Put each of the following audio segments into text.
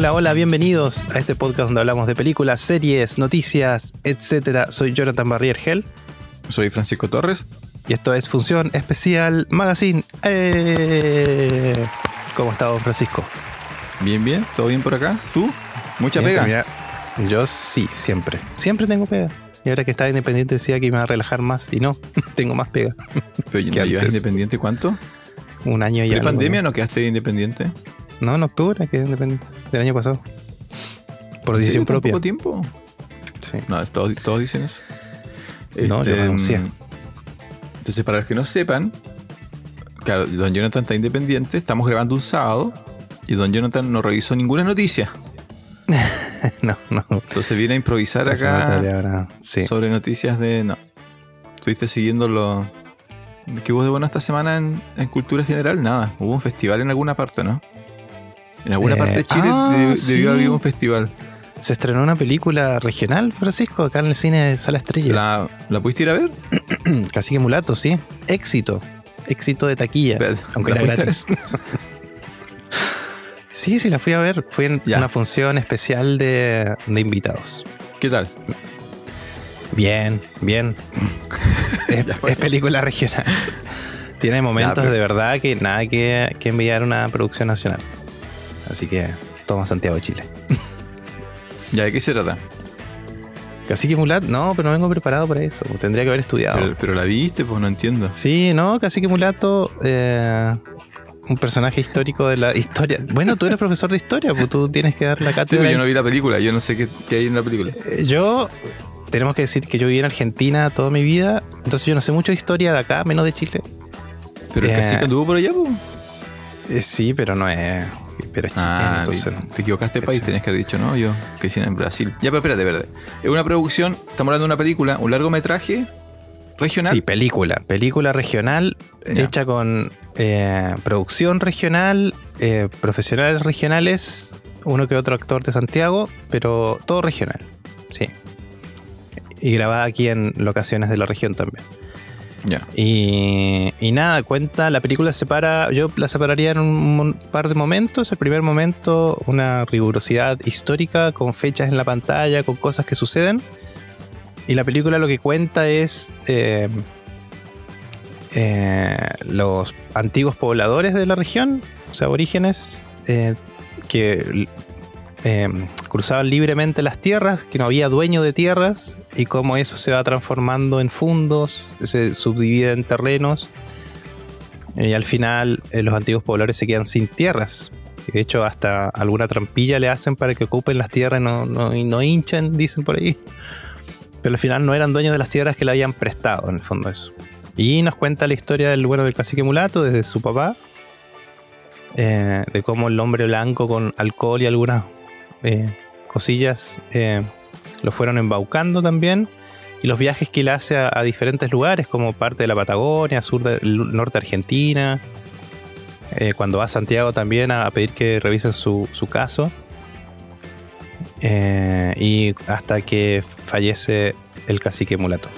Hola, hola, bienvenidos a este podcast donde hablamos de películas, series, noticias, etcétera. Soy Jonathan Barrier Gel Soy Francisco Torres. y esto es Función Especial Magazine. ¡Eh! ¿Cómo está, don Francisco? Bien, bien, todo bien por acá. ¿Tú? Mucha Bien, pega. mira, yo sí, siempre. Siempre tengo pega. Y ahora que estaba independiente decía que iba a relajar más y no, tengo más pega. Pero ¿Qué ¿no llevas antes? independiente cuánto? Un año y ¿En algo. pandemia no quedaste independiente? No, en octubre, que es independiente. Del año pasado. Por ¿En decisión? ¿Tan propia. poco tiempo? Sí. No, todos, todos dicen eso. No, yo renuncié. mm, Entonces, para los que no sepan, claro, Don Jonathan está independiente, estamos grabando un sábado y Don Jonathan no revisó ninguna noticia. no, no. Entonces viene a improvisar acá. Sí. sobre noticias de... No. ¿Estuviste siguiendo lo... ¿Qué hubo de bueno esta semana en, en cultura general? Nada. Hubo un festival en alguna parte, ¿no? En alguna Eh, parte de Chile ah, debió sí. haber un festival. Se estrenó una película regional, Francisco, acá en el cine de Sala Estrella. ¿La, ¿La pudiste ir a ver? Cacique Mulato, sí. Éxito. Éxito de taquilla. Espérate, aunque ¿la era gratis. sí, sí, la fui a ver. Fue en Ya. una función especial de, de invitados. ¿Qué tal? Bien, bien. es, película regional. Tiene momentos pero- de verdad que nada que, que enviar una producción nacional. Así que toma Santiago de Chile. ¿Ya de qué se trata? Cacique Mulat, no, pero no vengo preparado para eso. Tendría que haber estudiado. Pero, pero la viste, pues no entiendo. Sí, no, Cacique Mulato, eh, un personaje histórico de la historia. Bueno, tú eres profesor de historia, pues tú tienes que dar la Sí, cátedra. pero yo no vi la película, yo no sé qué, qué hay en la película. Eh, Yo, tenemos que decir que yo viví en Argentina toda mi vida, entonces yo no sé mucho de historia de acá, menos de Chile. Pero el Eh, cacique anduvo por allá, pues. Eh, sí, pero no es. Pero es chileno, Ah, entonces. te equivocaste de país, tenías que haber dicho, ¿no? Yo, que hicieron en Brasil. Ya, pero espérate, espérate. Es una producción, estamos hablando de una película, un largometraje regional. Sí, película. Película regional Ya. hecha con eh, producción regional, eh, profesionales regionales, uno que otro actor de Santiago, pero todo regional. Sí. Y grabada aquí en locaciones de la región también. Y, nada, cuenta, la película se separa, yo la separaría en un par de momentos. El primer momento, una rigurosidad histórica con fechas en la pantalla, con cosas que suceden. Y la película lo que cuenta es eh, eh, los antiguos pobladores de la región, o sea, aborígenes, eh, que eh, cruzaban libremente las tierras, que no había dueño de tierras, y cómo eso se va transformando en fundos, se subdivide en terrenos, y al final eh, los antiguos pobladores se quedan sin tierras. De hecho, hasta alguna trampilla le hacen para que ocupen las tierras y no, no, y no hinchen, dicen por ahí. Pero al final no eran dueños de las tierras que le habían prestado, en el fondo eso. Y nos cuenta la historia del bueno del cacique mulato desde su papá, eh, de cómo el hombre blanco con alcohol y algunas eh, cosillas eh, lo fueron embaucando también. Y los viajes que él hace a, diferentes lugares, como parte de la Patagonia, sur del norte de Argentina. Eh, cuando va a Santiago también a, a pedir que revisen su, su caso. Y hasta que fallece el cacique mulato.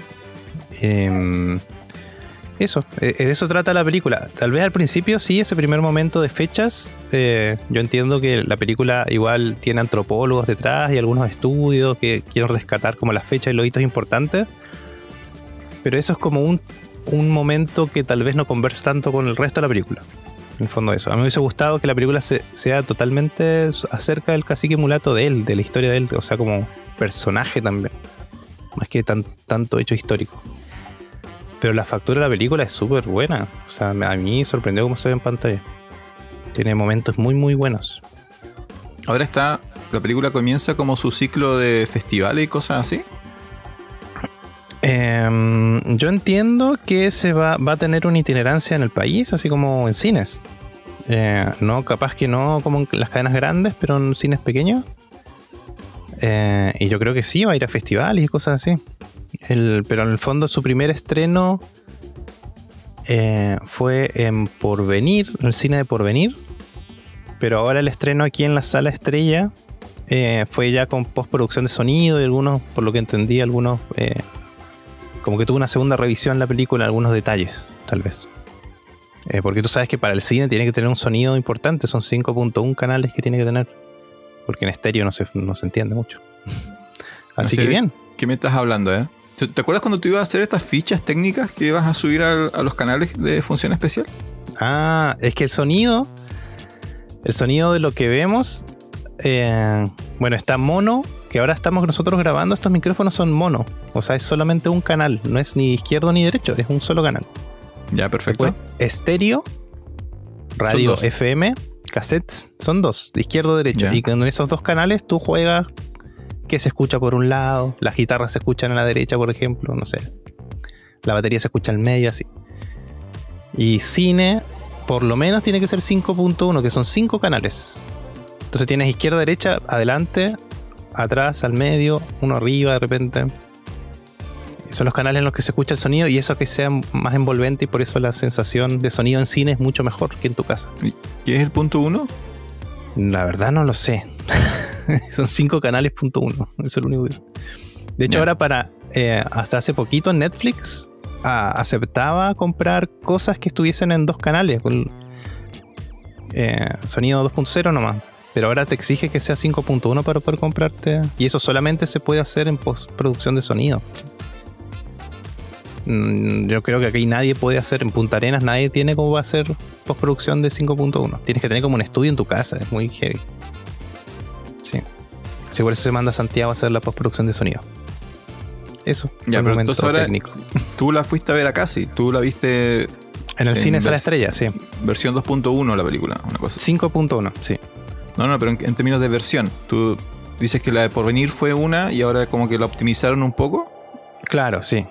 Eso, eh, de eso trata la película. Tal vez al principio sí, ese primer momento de fechas. eh, yo entiendo que la película igual tiene antropólogos detrás y algunos estudios que quieren rescatar como las fechas y los hitos importantes. Pero eso es como un, un momento que tal vez no conversa tanto con el resto de la película. En el fondo eso. A mí me hubiese gustado que la película se- sea totalmente acerca del cacique mulato de él, de la historia de él, o sea, como personaje también. Más que tan, tanto hecho histórico. Pero la factura de la película es súper buena. O sea, a mí sorprendió cómo se ve en pantalla. Tiene momentos muy, muy buenos. Ahora está, la película comienza como su ciclo de festivales y cosas así. Em, yo entiendo que se va, va a tener una itinerancia en el país, así como en cines. Eh, no, capaz que no como en las cadenas grandes, pero en cines pequeños. Eh, y yo creo que sí, va a ir a festivales y cosas así. El- pero en el fondo su primer estreno eh, fue en Porvenir, en el cine de Porvenir. Pero ahora el estreno aquí en la sala estrella eh, fue ya con postproducción de sonido y algunos, por lo que entendí, algunos eh, como que tuvo una segunda revisión la película en algunos detalles, tal vez. Porque tú sabes que para el cine tiene que tener un sonido importante, son 5.1 canales que tiene que tener. porque en estéreo no se, no se entiende mucho. Así No sé que bien. ¿Qué me estás hablando, eh? ¿Te acuerdas cuando tú ibas a hacer estas fichas técnicas que ibas a subir a, a los canales de función especial? Ah, es que el sonido, el sonido de lo que vemos, eh, bueno, está mono, que ahora estamos nosotros grabando, estos micrófonos son mono, o sea, es solamente un canal, no es ni izquierdo ni derecho, es un solo canal. Ya, perfecto. Después, estéreo, radio. FM, cassettes, son dos, izquierdo derecho. Ya. Y con esos dos canales tú juegas que se escucha por un lado, las guitarras se escuchan a la derecha, por ejemplo, no sé. La batería se escucha al medio, así. Y cine, por lo menos tiene que ser 5.1, que son cinco canales. Entonces tienes izquierda, derecha, adelante, atrás, al medio, uno arriba de repente. Son los canales en los que se escucha el sonido y eso que sea más envolvente y por eso la sensación de sonido en cine es mucho mejor que en tu casa. ¿Qué es el punto uno? La verdad no lo sé. Son cinco canales punto uno. Eso es lo único que. De hecho, ahora para eh, hasta hace poquito Netflix ah, aceptaba comprar cosas que estuviesen en dos canales. Con, eh, sonido 2.0 nomás. Pero ahora te exige que sea 5.1 para poder comprarte. Y eso solamente se puede hacer en postproducción de sonido. Mm, Yo creo que aquí nadie puede hacer, en Punta Arenas nadie tiene cómo va a hacer postproducción de 5.1. Tienes que tener como un estudio en tu casa, es muy heavy. Sí. Por eso se manda a Santiago a hacer la postproducción de sonido. Eso. Ya, pero entonces ahora- técnico. Tú la fuiste a ver acá, sí. Tú la viste En el en cine Sala Estrella, sí. versión 2.1 la película, una cosa. así. 5.1, sí. No, no, pero en, en términos de versión. Tú dices que la de Porvenir fue una y ahora como que la optimizaron un poco. Claro, sí.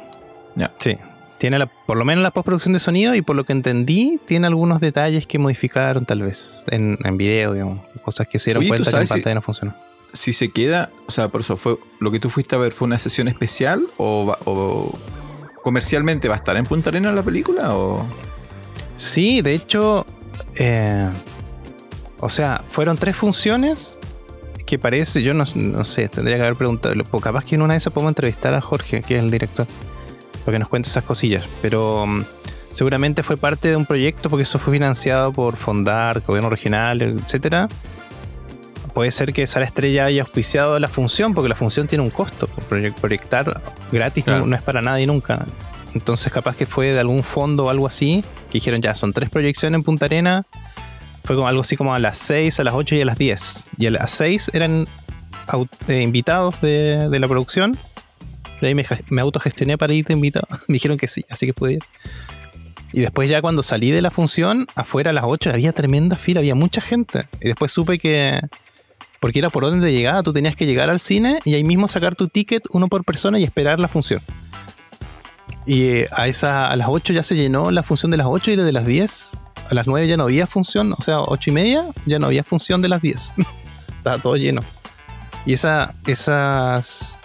Ya. Sí. Tiene la, por lo menos la postproducción de sonido y por lo que entendí, tiene algunos detalles que modificaron tal vez en, en video, digamos. Cosas que se dieron Oye, ¿tú cuenta que en si- pantalla no funcionó. Si se queda, o sea, por eso fue lo que tú fuiste a ver fue una sesión especial o, comercialmente va a estar en Punta Arenas la película o Sí, de hecho, eh, o sea, fueron tres funciones que parece, yo no, sé, tendría que haber preguntado, pues capaz que en una de esas podemos entrevistar a Jorge, que es el director, para que nos cuente esas cosillas, pero mm, seguramente fue parte de un proyecto porque eso fue financiado por Fondar, Gobierno Regional, etcétera. Puede ser que Sala Estrella haya auspiciado la función, porque la función tiene un costo. Proye- Proyectar gratis no- Claro. no es para nadie nunca. Entonces, capaz que fue de algún fondo o algo así, que dijeron ya, son tres proyecciones en Punta Arena. Fue como algo así como a las 6, a las 8 y a las 10. Y a las 6 eran eh, invitados de, de la producción. Pero ahí me, me autogestioné para ir de invitado. me dijeron que sí, así que pude ir. Y después ya cuando salí de la función, afuera a las 8 había tremenda fila, había mucha gente. Y después supe que... Porque era por orden de llegada, tú tenías que llegar al cine y ahí mismo sacar tu ticket, uno por persona, y esperar la función. Y eh, a, esa, a las 8 ya se llenó la función de las 8 y desde las 10 a las 9 ya no había función, o sea, 8 y media ya no había función de las 10. Estaba todo lleno. Y esa, esas,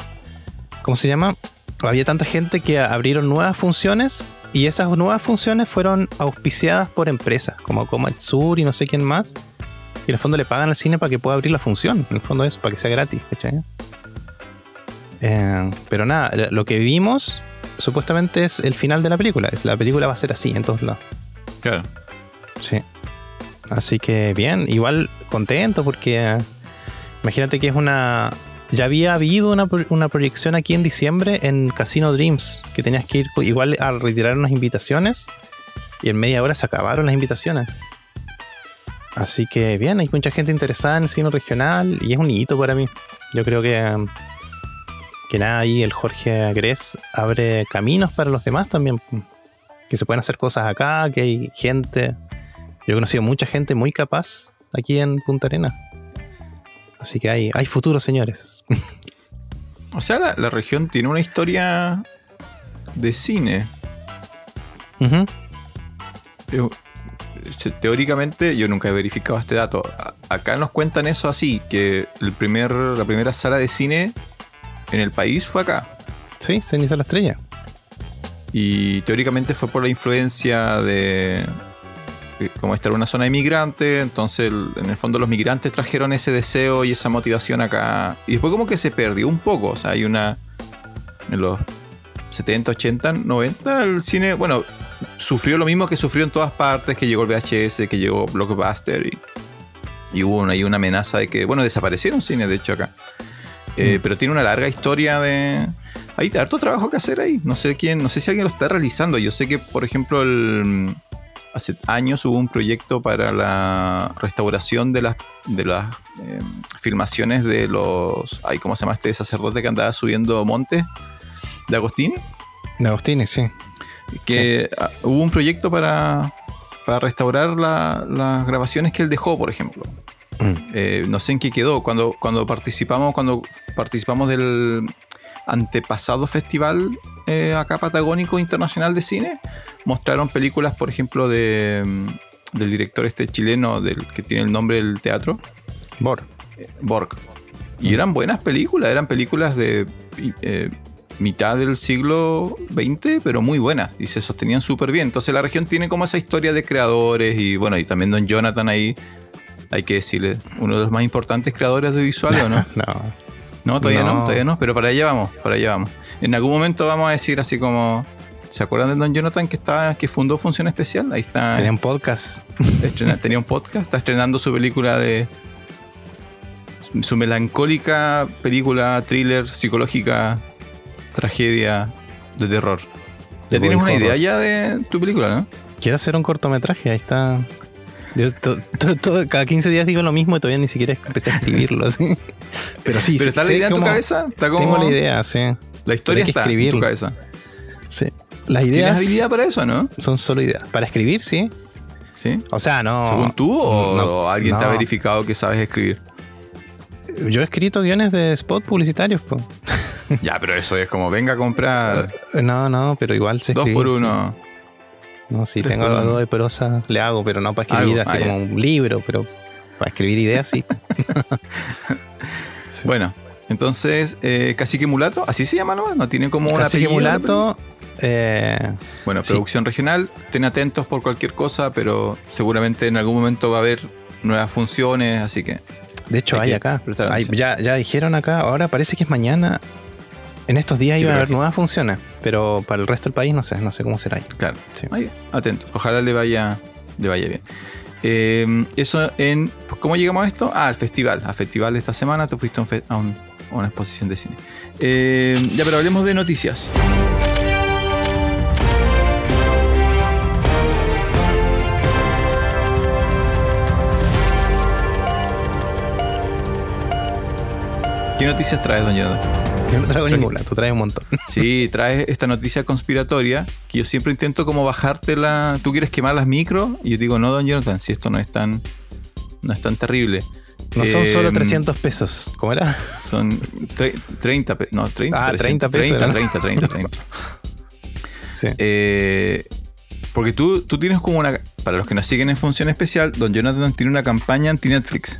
¿cómo se llama? Había tanta gente que abrieron nuevas funciones y esas nuevas funciones fueron auspiciadas por empresas como Comet Sur y no sé quién más. Y en el fondo le pagan al cine para que pueda abrir la función. En el fondo eso, para que sea gratis, ¿cachai? Eh, pero nada, lo que vimos supuestamente es el final de la película. Es, la película va a ser así en todos lados. Claro. Sí. Así que bien, igual contento porque eh, imagínate que es una... Ya había habido una, una proyección aquí en diciembre en Casino Dreams, que tenías que ir igual a retirar unas invitaciones y en media hora se acabaron las invitaciones. Así que bien, hay mucha gente interesada en el cine regional y es un hito para mí. Yo creo que, que nada, ahí el Jorge Agres abre caminos para los demás también. Que se pueden hacer cosas acá, que hay gente. Yo he conocido mucha gente muy capaz aquí en Punta Arena. Así que hay, hay futuro, señores. O sea, la, la región tiene una historia de cine. Ujú. Eh, se- Teóricamente, yo nunca he verificado este dato. Acá nos cuentan eso así, que el primer, la primera sala de cine en el país fue acá. Sí, se la estrella. Y teóricamente fue por la influencia de... Como esta era una zona de migrantes, entonces en el fondo los migrantes trajeron ese deseo y esa motivación acá. Y después como que se perdió un poco. O sea, hay una... En los 70, 80, 90, el cine, bueno, sufrió lo mismo que sufrió en todas partes, que llegó el VHS, que llegó Blockbuster y, Y hubo una, ahí una amenaza de que, bueno, desaparecieron cines, de hecho, acá. Eh, Mm. Pero tiene una larga historia de. Hay harto trabajo que hacer ahí. No sé quién, no sé si alguien lo está realizando. Yo sé que, por ejemplo, el- hace años hubo un proyecto para la restauración de las de las eh, filmaciones de los. Ay, ¿cómo se llama este sacerdote que andaba subiendo montes? De Agostini. De Agostini, sí. Que ah, hubo un proyecto para, para restaurar la- las grabaciones que él dejó, por ejemplo. Mm. Eh, no sé en qué quedó. Cuando, cuando participamos, cuando participamos del antepasado festival eh, acá patagónico internacional de cine, mostraron películas, por ejemplo, de mm, del director este chileno del que tiene el nombre del teatro, Bor. Borg. Y eran buenas películas, eran películas de eh, mitad del siglo XX, pero muy buenas y se sostenían súper bien. Entonces la región tiene como esa historia de creadores y bueno, y también Don Jonathan ahí, hay que decirle, uno de los más importantes creadores de visuales, ¿o no? No. No, todavía no. No. todavía no, pero para allá vamos, para allá vamos. En algún momento vamos a decir así como, ¿se acuerdan de Don Jonathan que está, que fundó Función Especial? Ahí está, Tenían podcast. estrena- tenía un podcast, está estrenando su película de su melancólica película thriller psicológica tragedia de terror. Ya tienes una idea ya de tu película, ¿no? Quiero hacer un cortometraje, ahí está. Yo to- to- to- cada 15 días digo lo mismo y todavía ni siquiera empecé a escribirlo. así. Pero sí, Pero está la idea en tu cabeza, está como Tengo la idea, sí. la historia está en tu cabeza. sí. Las ¿Tienes ideas habilidad para eso, no? son solo ideas. Para escribir, sí. ¿Sí? O sea, no. ¿Según tú o no, alguien te ha verificado que sabes escribir? Yo he escrito guiones de spot publicitarios. po. Ya, pero eso es como venga a comprar No, no, pero igual se dos por uno. No, si Tres tengo algo de prosa, le hago, pero no para escribir Algo, así ah, como un libro, pero para escribir ideas, sí. Sí. Bueno, entonces, eh, Cacique Mulato, así se llama nomás, no tiene como un Cacique apellido. Mulato, eh, Bueno, Sí. producción regional, estén atentos por cualquier cosa, pero seguramente en algún momento va a haber nuevas funciones, así que de hecho Hay acá. Hay- ya dijeron acá, ahora parece que es mañana. En estos días Sí, iban a haber nuevas funciones, pero para el resto del país no sé, no sé cómo será ahí. claro, Sí. ahí, atentos. Ojalá le vaya, le vaya bien. Eh, eso en. ¿Cómo llegamos a esto? Ah, al festival. Al festival esta semana te fuiste a, un fe- a un- a una exposición de cine. Eh, ya, pero hablemos de noticias. ¿Qué noticias traes, don Jonathan? Yo no traigo ninguna, tú traes un montón. Sí, traes esta noticia conspiratoria que yo siempre intento como bajártela. Tú quieres quemar las micros y yo digo, no, don Jonathan, si esto no es tan, no es tan terrible. No son solo Em, 300 pesos, ¿cómo era? Son tre- 30, pe- no, 30, Ah, 30 pesos 30, era. 30, 30, 30. Sí. Eh, porque tú, tú tienes como una. Para los que nos siguen en función especial, Don Jonathan tiene una campaña anti-Netflix.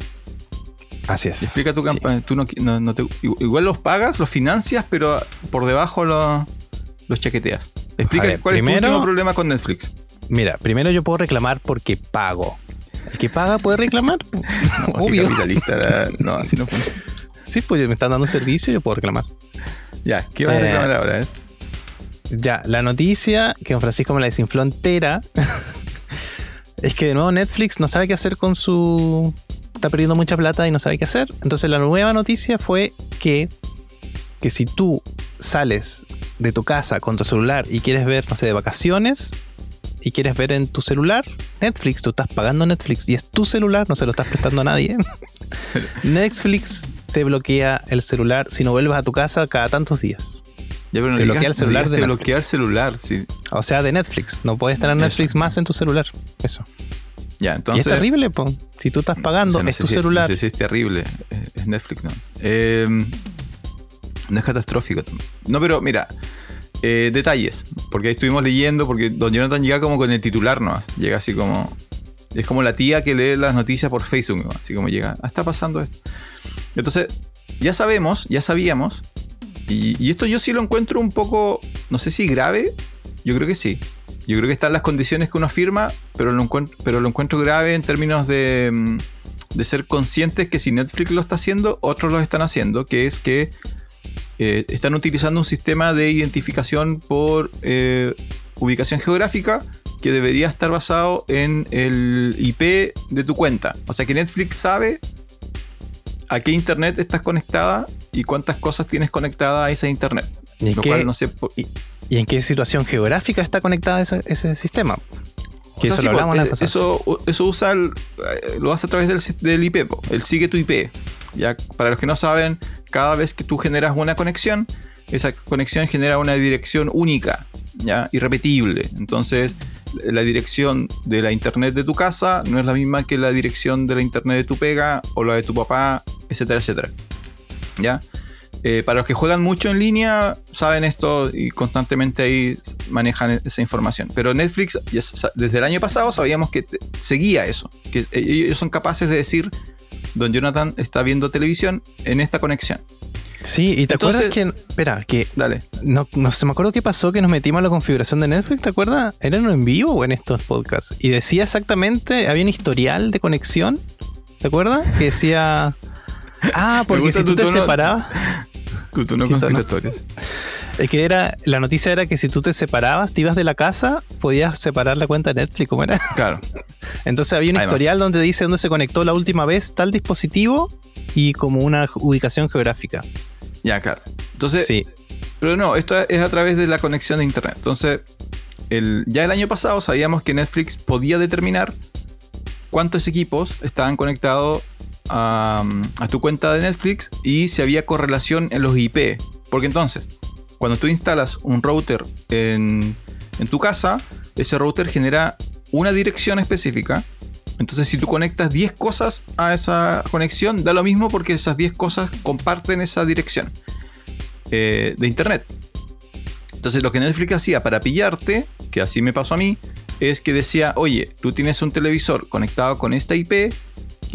Así es. Explica tu Sí. campaña. Tú no, no- no te- igual los pagas, los financias, pero por debajo los, los chaqueteas. Explica ver, cuál es tu último problema con Netflix. Mira, primero yo puedo reclamar porque pago. El que paga puede reclamar. No, Obvio. capitalista, la- no, así no funciona. Sí, pues me están dando un servicio, yo puedo reclamar. Ya, ¿qué vas a Eh, reclamar ahora? eh? Ya, la noticia que don Francisco me la desinfló entera es que de nuevo Netflix no sabe qué hacer con su. Está perdiendo mucha plata y no sabe qué hacer. Entonces la nueva noticia fue que, que si tú sales de tu casa con tu celular y quieres ver, no sé, de vacaciones y quieres ver en tu celular Netflix, tú estás pagando Netflix y es tu celular, no se lo estás prestando a nadie. Netflix te bloquea el celular si no vuelves a tu casa cada tantos días. Ya, pero no te digas- bloquea el celular de te bloquea el celular, sí. O sea, de Netflix. No puedes tener. Netflix más en tu celular. Eso. Ya, y entonces. es terrible, po. Si tú estás pagando, es tu celular. Sé si es terrible. eh, Es Netflix, ¿no? Eh, no es catastrófico. No, pero mira. eh, detalles. Porque ahí estuvimos leyendo. Porque Don Jonathan llega como con el titular nomás. Llega así como. Es como la tía que lee las noticias por Facebook. ¿no? Así como llega. Ah, está pasando esto. Entonces, ya sabemos, ya sabíamos. Y, y esto yo sí lo encuentro un poco. No sé si grave. Yo creo que sí. Yo creo que están las condiciones que uno firma, pero lo encuentro, pero lo encuentro grave en términos de, mm, de ser conscientes que si Netflix lo está haciendo, otros lo están haciendo, que es que eh, están utilizando un sistema de identificación por eh, ubicación geográfica que debería estar basado en el IP de tu cuenta. O sea que Netflix sabe a qué internet estás conectada y cuántas cosas tienes conectada a ese internet. ¿Y en, qué, y, en qué situación geográfica está conectada ese, sistema? eso, eso, usa eh, lo hace a través del, del IP, el sigue tu IP. Ya, para los que no saben, cada vez que tú generas una conexión, esa conexión genera una dirección única, ¿ya? irrepetible. Entonces, la dirección de la internet de tu casa no es la misma que la dirección de la internet de tu pega o la de tu papá, etcétera, etcétera. ¿Ya? Eh, para los que juegan mucho en línea, saben esto y constantemente ahí manejan esa información. Pero Netflix, desde el año pasado sabíamos que seguía eso. Que ellos son capaces de decir, don Jonathan está viendo televisión en esta conexión. Sí, y te acuerdas que. Espera, que. Dale. No, no se me acuerdo qué pasó que nos metimos a la configuración de Netflix, ¿te acuerdas? ¿Era en vivo o en estos podcasts? Y decía exactamente, había un historial de conexión, ¿te acuerdas? Que decía. Ah, porque si tú te separabas. Tú, no historias. Es que era, la noticia era que si tú te separabas, te ibas de la casa, podías separar la cuenta de Netflix, ¿cómo era? Claro. Entonces había un historial donde dice dónde se conectó la última vez tal dispositivo y como una ubicación geográfica. Ya, claro. Entonces, sí. Pero no, esto es a través de la conexión de internet. Entonces, el, ya el año pasado sabíamos que Netflix podía determinar cuántos equipos estaban conectados a, tu cuenta de Netflix y si había correlación en los IP. Porque entonces, cuando tú instalas un router en, en tu casa, ese router genera una dirección específica. Entonces, si tú conectas 10 cosas a esa conexión, da lo mismo porque esas 10 cosas comparten esa dirección eh, de internet. Entonces, lo que Netflix hacía para pillarte, que así me pasó a mí, es que decía: Oye, tú tienes un televisor conectado con esta IP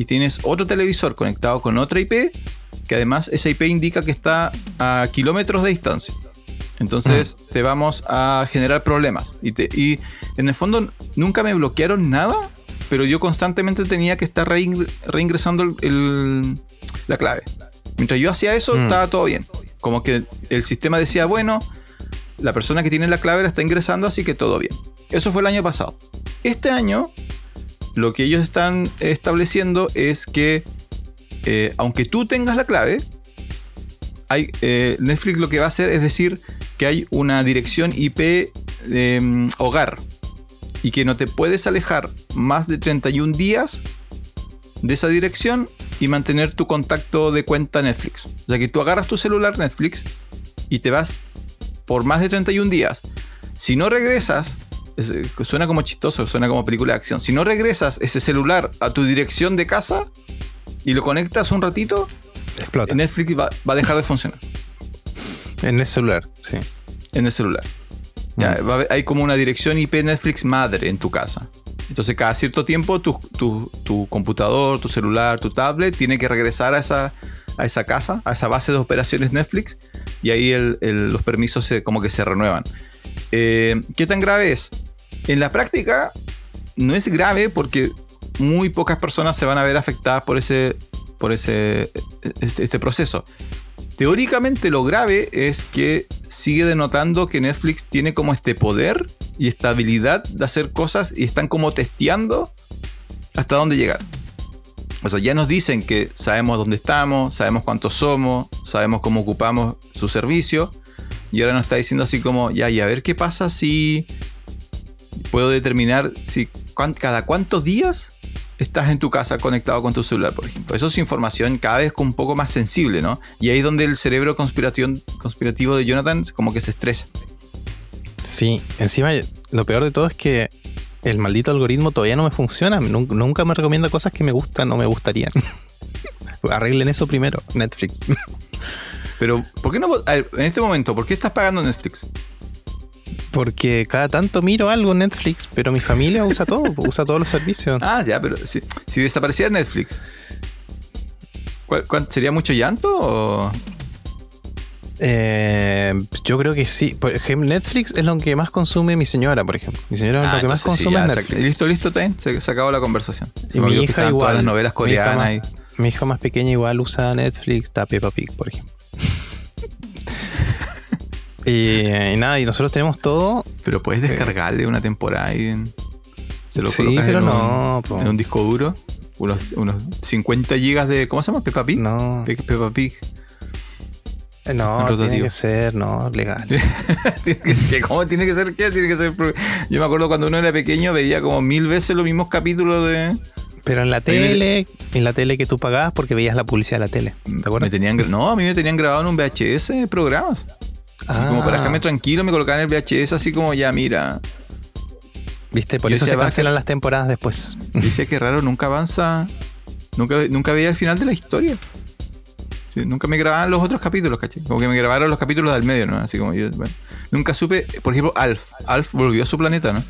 y tienes otro televisor conectado con otra IP, que además esa IP indica que está a kilómetros de distancia. Entonces mm. te vamos a generar problemas. Y, y, en el fondo nunca me bloquearon nada, pero yo constantemente tenía que estar reingresando la clave. Mientras yo hacía eso, mm. estaba todo bien. Como que el sistema decía, bueno, la persona que tiene la clave la está ingresando, así que todo bien. Eso fue el año pasado. Este año lo que ellos están estableciendo es que eh, aunque tú tengas la clave, hay, eh, Netflix lo que va a hacer es decir que hay una dirección IP em, hogar y que no te puedes alejar más de 31 días de esa dirección y mantener tu contacto de cuenta Netflix. O sea que tú agarras tu celular Netflix y te vas por más de 31 días. Si no regresas suena como chistoso, suena como película de acción. Si no regresas ese celular a tu dirección de casa y lo conectas un ratito, explota. Netflix va, a dejar de funcionar. En el celular, sí. En el celular. Ya, mm. hay como una dirección IP Netflix madre en tu casa. Entonces, cada cierto tiempo, tu, computador, tu celular, tu tablet tiene que regresar a esa, a esa casa, a esa base de operaciones Netflix, y ahí los permisos como que se renuevan. Eh, ¿Qué tan grave es? En la práctica no es grave porque muy pocas personas se van a ver afectadas por ese, por ese, este, este, proceso. Teóricamente lo grave es que sigue denotando que Netflix tiene como este poder y esta habilidad de hacer cosas y están como testeando hasta dónde llegar. O sea, ya nos dicen que sabemos dónde estamos, sabemos cuántos somos, sabemos cómo ocupamos su servicio, y ahora nos está diciendo así como, ya, y a ver qué pasa si puedo determinar si cada cuántos días estás en tu casa conectado con tu celular, por ejemplo. Eso es información cada vez un poco más sensible, ¿no? Y ahí es donde el cerebro conspirativo de Jonathan como que se estresa. Sí, encima lo peor de todo es que el maldito algoritmo todavía no me funciona. Nunca, me recomienda cosas que me gustan o me gustarían. Arreglen eso primero, Netflix. Pero, ¿por qué no? en este momento, ¿por qué estás pagando Netflix? Porque cada tanto miro algo en Netflix, pero mi familia usa todo, usa todos los servicios. Ah, ya, pero si, si desapareciera Netflix, sería mucho llanto o.? Eh, yo creo que sí. Por ejemplo, Netflix es lo que más consume mi señora, por ejemplo. Mi señora es lo ah, que más consume Netflix. listo, listo, también. Se, se, acabó la conversación. y mi hija igual. Todas las novelas coreanas. Mi hija, más, mi hija más pequeña igual usa Netflix, está Peppa Pig, por ejemplo. Y, y nada, y nosotros tenemos todo. Pero puedes descargarle una temporada y en- se lo Sí, colocas pero en, no, un, po. en un disco duro. Unos, unos 50 gigas de. ¿Cómo se llama? Peppa Pig. No, Pe- Peppa Pig. eh, no, tiene que ser, no, legal. Tiene que ser- ¿Cómo tiene que ser qué? Tiene que ser. Yo me acuerdo cuando uno era pequeño veía como mil veces los mismos capítulos de. Pero en la me- tele, en la tele que tú pagabas porque veías la publicidad de la tele. ¿Te Me acuerdas? tenían, no, a mí me tenían grabado en un VHS programas. Y como para Ah, dejarme tranquilo, me colocaban el VHS así como ya, mira. Viste, por Yo eso se cancelan las temporadas después. Dice que raro, nunca avanza. Nunca, nunca veía el final de la historia. Sí, nunca me grababan los otros capítulos, ¿cachai? Como que me grabaron los capítulos del medio, ¿no? Así como yo, bueno. Nunca supe, por ejemplo, Alf. Alf volvió a su planeta, ¿no?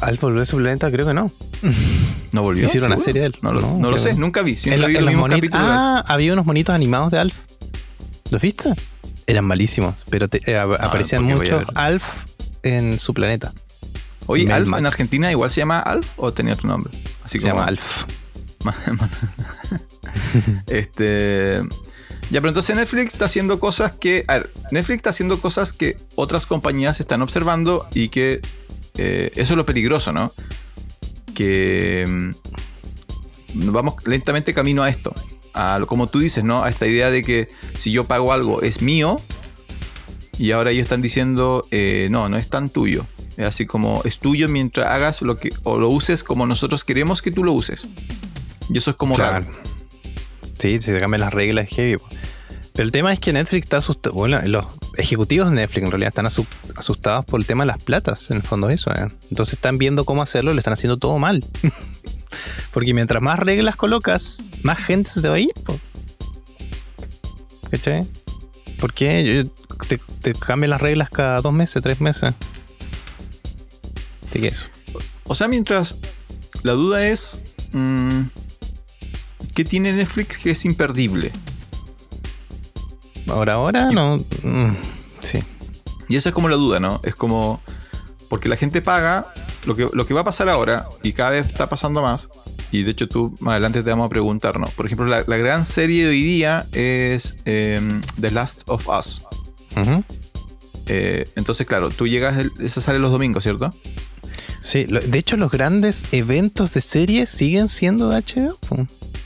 Alfa volvió a su planeta, creo que no. ¿No volvió? Hicieron una ¿Seguro? serie de él. No, lo, No, no lo creo sé, nunca vi. Siempre vi los mismos capítulos de Alf. Ah, había unos monitos animados de Alf. ¿Los viste? Eran malísimos, pero te- eh, ap- aparecían ¿por qué voy a mucho verlo? Alf en su planeta. Oye, Mel ¿Alf en Argentina igual se llama Alf o tenía otro nombre? Así Se llama Alf. Este. Ya, pero entonces Netflix está haciendo cosas que. A ver, Netflix está haciendo cosas que otras compañías están observando y que. eh, eso es lo peligroso, ¿no? Que. mm, Vamos lentamente camino a esto. A como tú dices, ¿no? A esta idea de que si yo pago algo es mío. Y ahora ellos están diciendo, eh, no, no es tan tuyo. Es así como es tuyo mientras hagas lo que. o lo uses como nosotros queremos que tú lo uses. Y eso es como raro. Claro. Sí, se cambian las reglas heavy. Pero el tema es que Netflix está asustado. Bueno, los ejecutivos de Netflix en realidad están asu- asustados por el tema de las platas. En el fondo, eso. ¿eh? Entonces están viendo cómo hacerlo, le están haciendo todo mal. Porque mientras más reglas colocas, más gente se te va a ir. ¿Cachai? ¿Por qué? Te cambian las reglas cada dos meses, tres meses. Así que eso. O sea, mientras la duda es mm, ¿qué tiene Netflix que es imperdible? Ahora, ahora, Y- no. mm, sí. Y esa es como la duda, ¿no? Es como porque la gente paga lo que, lo que va a pasar ahora y cada vez está pasando más. Y de hecho tú más adelante te vamos a preguntar, ¿no? Por ejemplo, la, la gran serie de hoy día es em, The Last of Us. Eh, entonces, claro, tú llegas, el- esa sale los domingos, ¿cierto? Sí, lo- de hecho los grandes eventos de series siguen siendo de HBO.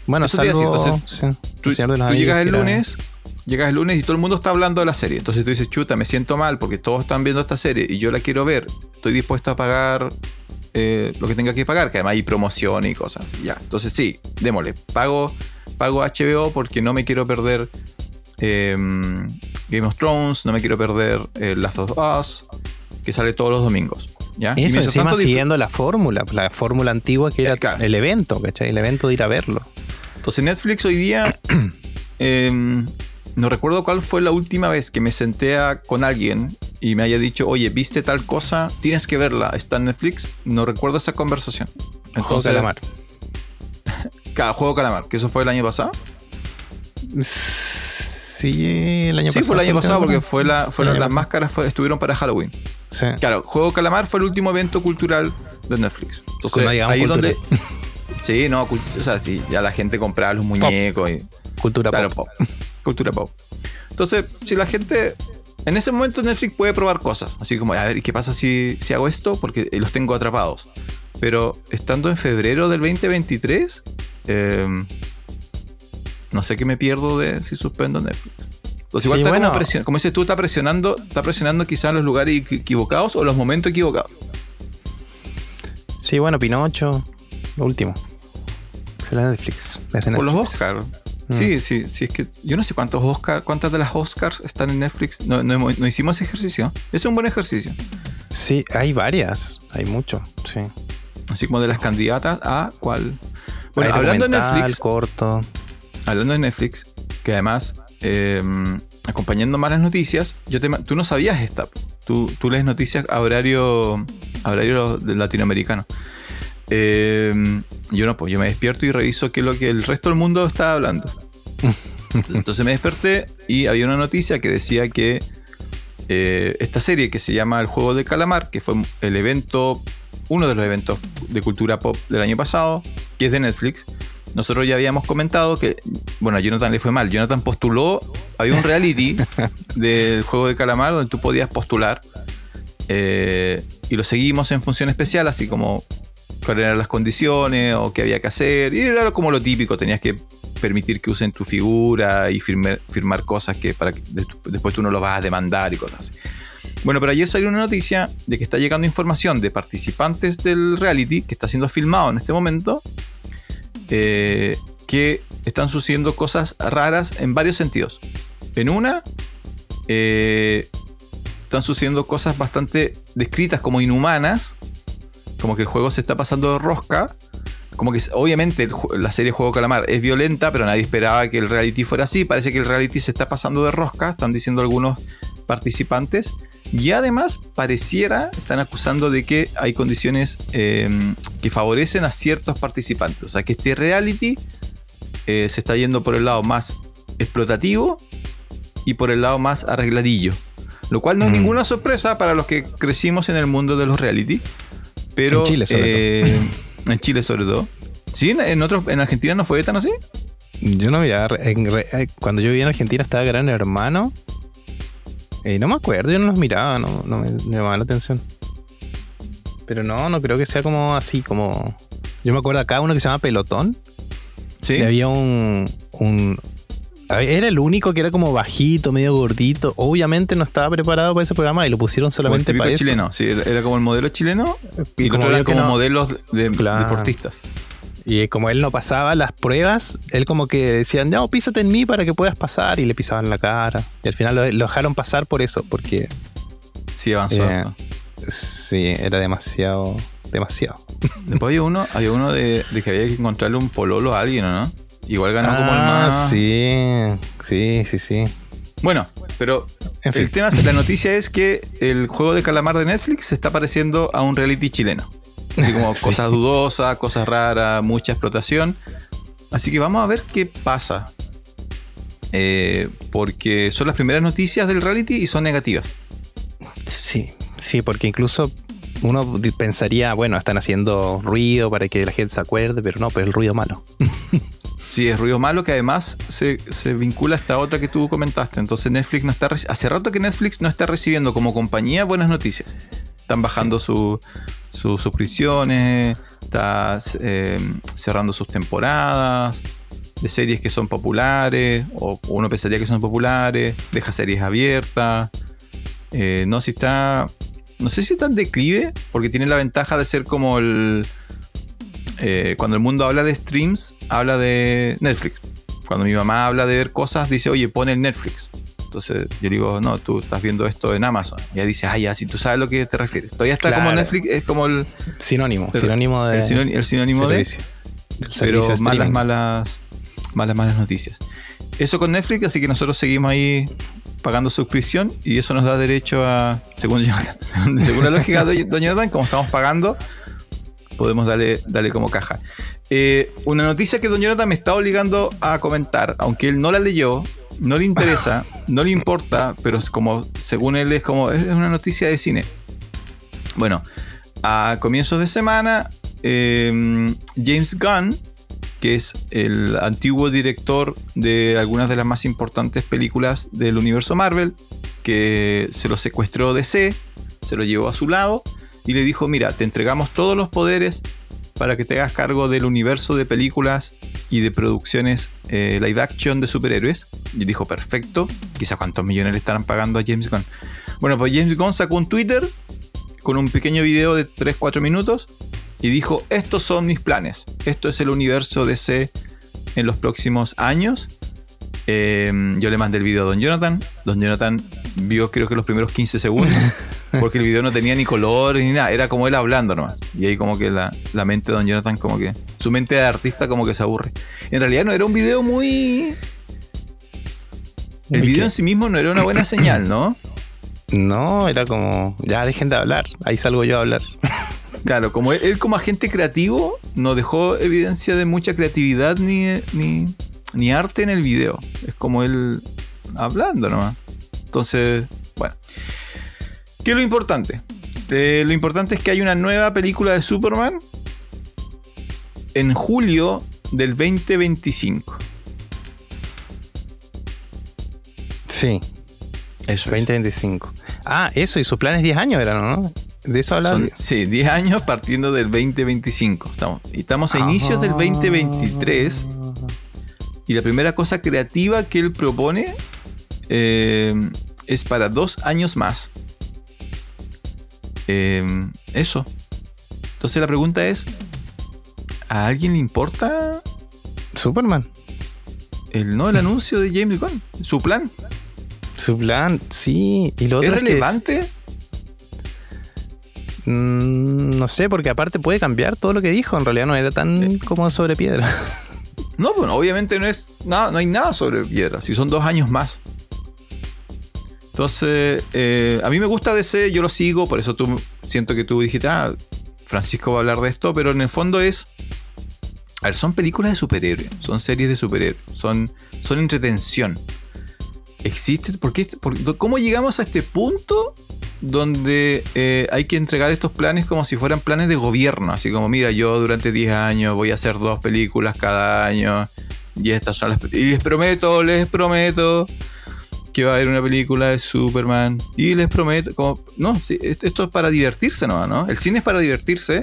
Bueno, Eso te salvo, decir, sí, Tú, llegas el lunes, llegas el lunes y todo el mundo está hablando de la serie. Entonces tú dices, chuta, me siento mal porque todos están viendo esta serie y yo la quiero ver. Estoy dispuesto a pagar eh, lo que tenga que pagar, que además hay promoción y cosas. Ya, entonces sí, démosle. Pago, pago HBO porque no me quiero perder eh, Game of Thrones, no me quiero perder eh, Last of Us, que sale todos los domingos. ¿ya? Eso encima tanto, siguiendo la fórmula, la fórmula antigua que era Eh, claro. el evento, ¿cachai? El evento de ir a verlo. Entonces Netflix hoy día, em, no recuerdo cuál fue la última vez que me senté a- con alguien y me haya dicho, oye, ¿viste tal cosa? Tienes que verla, está en Netflix. No recuerdo esa conversación. Juego Calamar. Cada juego Calamar, que eso fue el año pasado. Sí, el año sí, pasado. fue el año pasado porque fue la, fueron, las máscaras fue- estuvieron para Halloween. Sí. Claro, Juego Calamar fue el último evento cultural de Netflix. Entonces, ahí es donde... Sí, no, o sea, sí, ya la gente compraba los muñecos y... Cultura Claro, pop. pop. Cultura pop. Entonces, si la gente. En ese momento Netflix puede probar cosas. Así como, a ver, ¿qué pasa si, si hago esto? Porque eh, los tengo atrapados. Pero estando en febrero del 2023, eh, no sé qué me pierdo de si suspendo Netflix. Entonces, igual Sí, está bueno. como presionando. Como dices tú, está presionando, está presionando quizás los lugares equi- equivocados o los momentos equivocados. Sí, bueno, Pinocho, lo último. Es la Netflix. de Por los Netflix. Oscars. Mm. Sí, sí, sí, es que yo no sé cuántos Oscar, cuántas de las Oscars están en Netflix. No, no no hicimos ese ejercicio. Es un buen ejercicio. Sí, hay varias. Hay mucho. Sí. Así como de las candidatas a cuál. Bueno, Hay hablando de Netflix, corto. hablando de Netflix, que además, eh, acompañando más las noticias, yo te, tú no sabías esta. Tú, tú lees noticias a horario, a horario latinoamericano. Eh, yo no, pues yo me despierto y reviso qué es lo que el resto del mundo está hablando. Entonces me desperté y había una noticia que decía que eh, esta serie que se llama El Juego de Calamar, que fue el evento, uno de los eventos de cultura pop del año pasado, que es de Netflix, nosotros ya habíamos comentado que, bueno, a Jonathan le fue mal. Jonathan postuló, había un reality del juego de calamar donde tú podías postular eh, y lo seguimos en función especial, así como cuáles eran las condiciones o qué había que hacer. Y era como lo típico, tenías que permitir que usen tu figura y firmar, firmar cosas que para después tú no lo vas a demandar y cosas así. Bueno, pero ayer salió una noticia de que está llegando información de participantes del reality que está siendo filmado en este momento eh, que están sucediendo cosas raras en varios sentidos. En una, eh, están sucediendo cosas bastante descritas como inhumanas, como que el juego se está pasando de rosca. Como que obviamente la serie Juego Calamar es violenta, pero nadie esperaba que el reality fuera así. Parece que el reality se está pasando de rosca, están diciendo algunos participantes. Y además pareciera, están acusando de que hay condiciones em, que favorecen a ciertos participantes. O sea, que este reality eh, se está yendo por el lado más explotativo y por el lado más arregladillo. Lo cual no es mm. ninguna sorpresa para los que crecimos en el mundo de los reality. Pero en Chile sobre todo. Eh, en Chile sobre todo. ¿Sí? ¿En, otros, ¿En Argentina no fue tan así? Yo no veía. Eh, cuando yo vivía en Argentina estaba Gran Hermano eh, no me acuerdo, yo no los miraba, no, me, llamaba la atención. Pero no, no creo que sea como así, como. Yo me acuerdo acá uno que se llama Pelotón. Sí. Y había un, un. Era el único que era como bajito, medio gordito. Obviamente no estaba preparado para ese programa y lo pusieron solamente para eso. chileno, sí, era como el modelo chileno y, como, como modelos de, deportistas. Y como él no pasaba las pruebas, él como que decían, no, písate en mí para que puedas pasar. Y le pisaban la cara. Y al final lo, dejaron pasar por eso, porque. Sí, avanzó. Eh, sí, era demasiado. Demasiado. Después había uno, había uno de, que había que encontrarle un pololo a alguien, ¿no? Igual ganó como el ah, más. Sí, sí, sí, sí. Bueno, pero el tema, la noticia es que el juego de calamar de Netflix se está pareciendo a un reality chileno. Así como cosas dudosas, cosas raras, mucha explotación. Así que vamos a ver qué pasa. Eh, porque son las primeras noticias del reality y son negativas. Sí, sí, porque incluso uno pensaría, bueno, están haciendo ruido para que la gente se acuerde, pero no, pues el ruido malo. sí, es ruido malo que además se, vincula a esta otra que tú comentaste. Entonces Netflix no está... Hace rato que Netflix no está recibiendo como compañía buenas noticias. Están bajando su, sus suscripciones, está eh, cerrando sus temporadas de series que son populares, o uno pensaría que son populares, deja series abiertas. Eh, no, si está. No sé si está en declive, porque tiene la ventaja de ser como el. Eh, cuando el mundo habla de streams, habla de Netflix. Cuando mi mamá habla de ver cosas, dice, oye, pone el Netflix. Entonces yo digo, no, tú estás viendo esto en Amazon. Y ella dice, ah, ya, si tú sabes a lo que te refieres. Todavía está como Netflix, es como el. Sinónimo, sinónimo de. El, sinónimo, de. Pero malas, malas, malas, malas noticias. Eso con Netflix, así que nosotros seguimos ahí pagando suscripción y eso nos da derecho a, según, según la lógica de Doña Jonathan, como estamos pagando, podemos darle, darle como caja. Eh, una noticia que Doña Jonathan me está obligando a comentar, aunque él no la leyó, no le interesa, no le importa, pero es como, según él, es como, es una noticia de cine. Bueno, a comienzos de semana, em, James Gunn, que es el antiguo director de algunas de las más importantes películas del universo Marvel, que se lo secuestró DC, se lo llevó a su lado y le dijo, mira, te entregamos todos los poderes para que te hagas cargo del universo de películas y de producciones eh, live action de superhéroes. Y dijo, perfecto, quizá cuántos millones le estarán pagando a James Gunn. Bueno, pues James Gunn sacó un Twitter con un pequeño video de 3-4 minutos y dijo, estos son mis planes, esto es el universo DC en los próximos años. Em, yo le mandé el video a Don Jonathan. Don Jonathan vio creo que los primeros 15 segundos. Porque el video no tenía ni color ni nada, era como él hablando nomás. Y ahí como que la, mente de Don Jonathan como que... Su mente de artista como que se aburre. En realidad no era un video muy... El video en sí mismo no era una buena señal, ¿no? No, era como, ya dejen de hablar, ahí salgo yo a hablar. Claro, como él, como agente creativo no dejó evidencia de mucha creatividad ni, ni, ni arte en el video. Es como él hablando nomás. Entonces, bueno. ¿Qué es lo importante? Eh, lo importante es que hay una nueva película de Superman. En julio del 2025. Sí, Eso es. 2025. Ah, eso, y sus planes 10 años eran, ¿no? De eso hablaba. Son, sí, 10 años partiendo del 2025. Estamos, y estamos a inicios del 2023. Y la primera cosa creativa que él propone eh, es para dos años más. Eh, eso. Entonces la pregunta es: ¿a alguien le importa Superman. el, no, el anuncio de James Gunn? ¿Su plan? Su plan, sí. Y lo otro ¿Es es que relevante? Mm, no sé, porque aparte puede cambiar todo lo que dijo. En realidad no era tan como sobre piedra. No, bueno, obviamente no es nada, no hay nada sobre piedra, si son dos años más. Entonces, eh, a mí me gusta DC, yo lo sigo, por eso tú siento que tú dijiste, ah, Francisco va a hablar de esto, pero en el fondo es. A ver, son películas de superhéroes, son series de superhéroes, son, son entretención. ¿Existe? ¿Por qué? ¿Cómo llegamos a este punto donde eh, hay que entregar estos planes como si fueran planes de gobierno? Así como, mira, yo durante 10 años voy a hacer dos películas cada año y estas son las... Y les prometo, les prometo que va a haber una película de Superman. Y les prometo, como, no, esto es para divertirse, ¿no? ¿no? El cine es para divertirse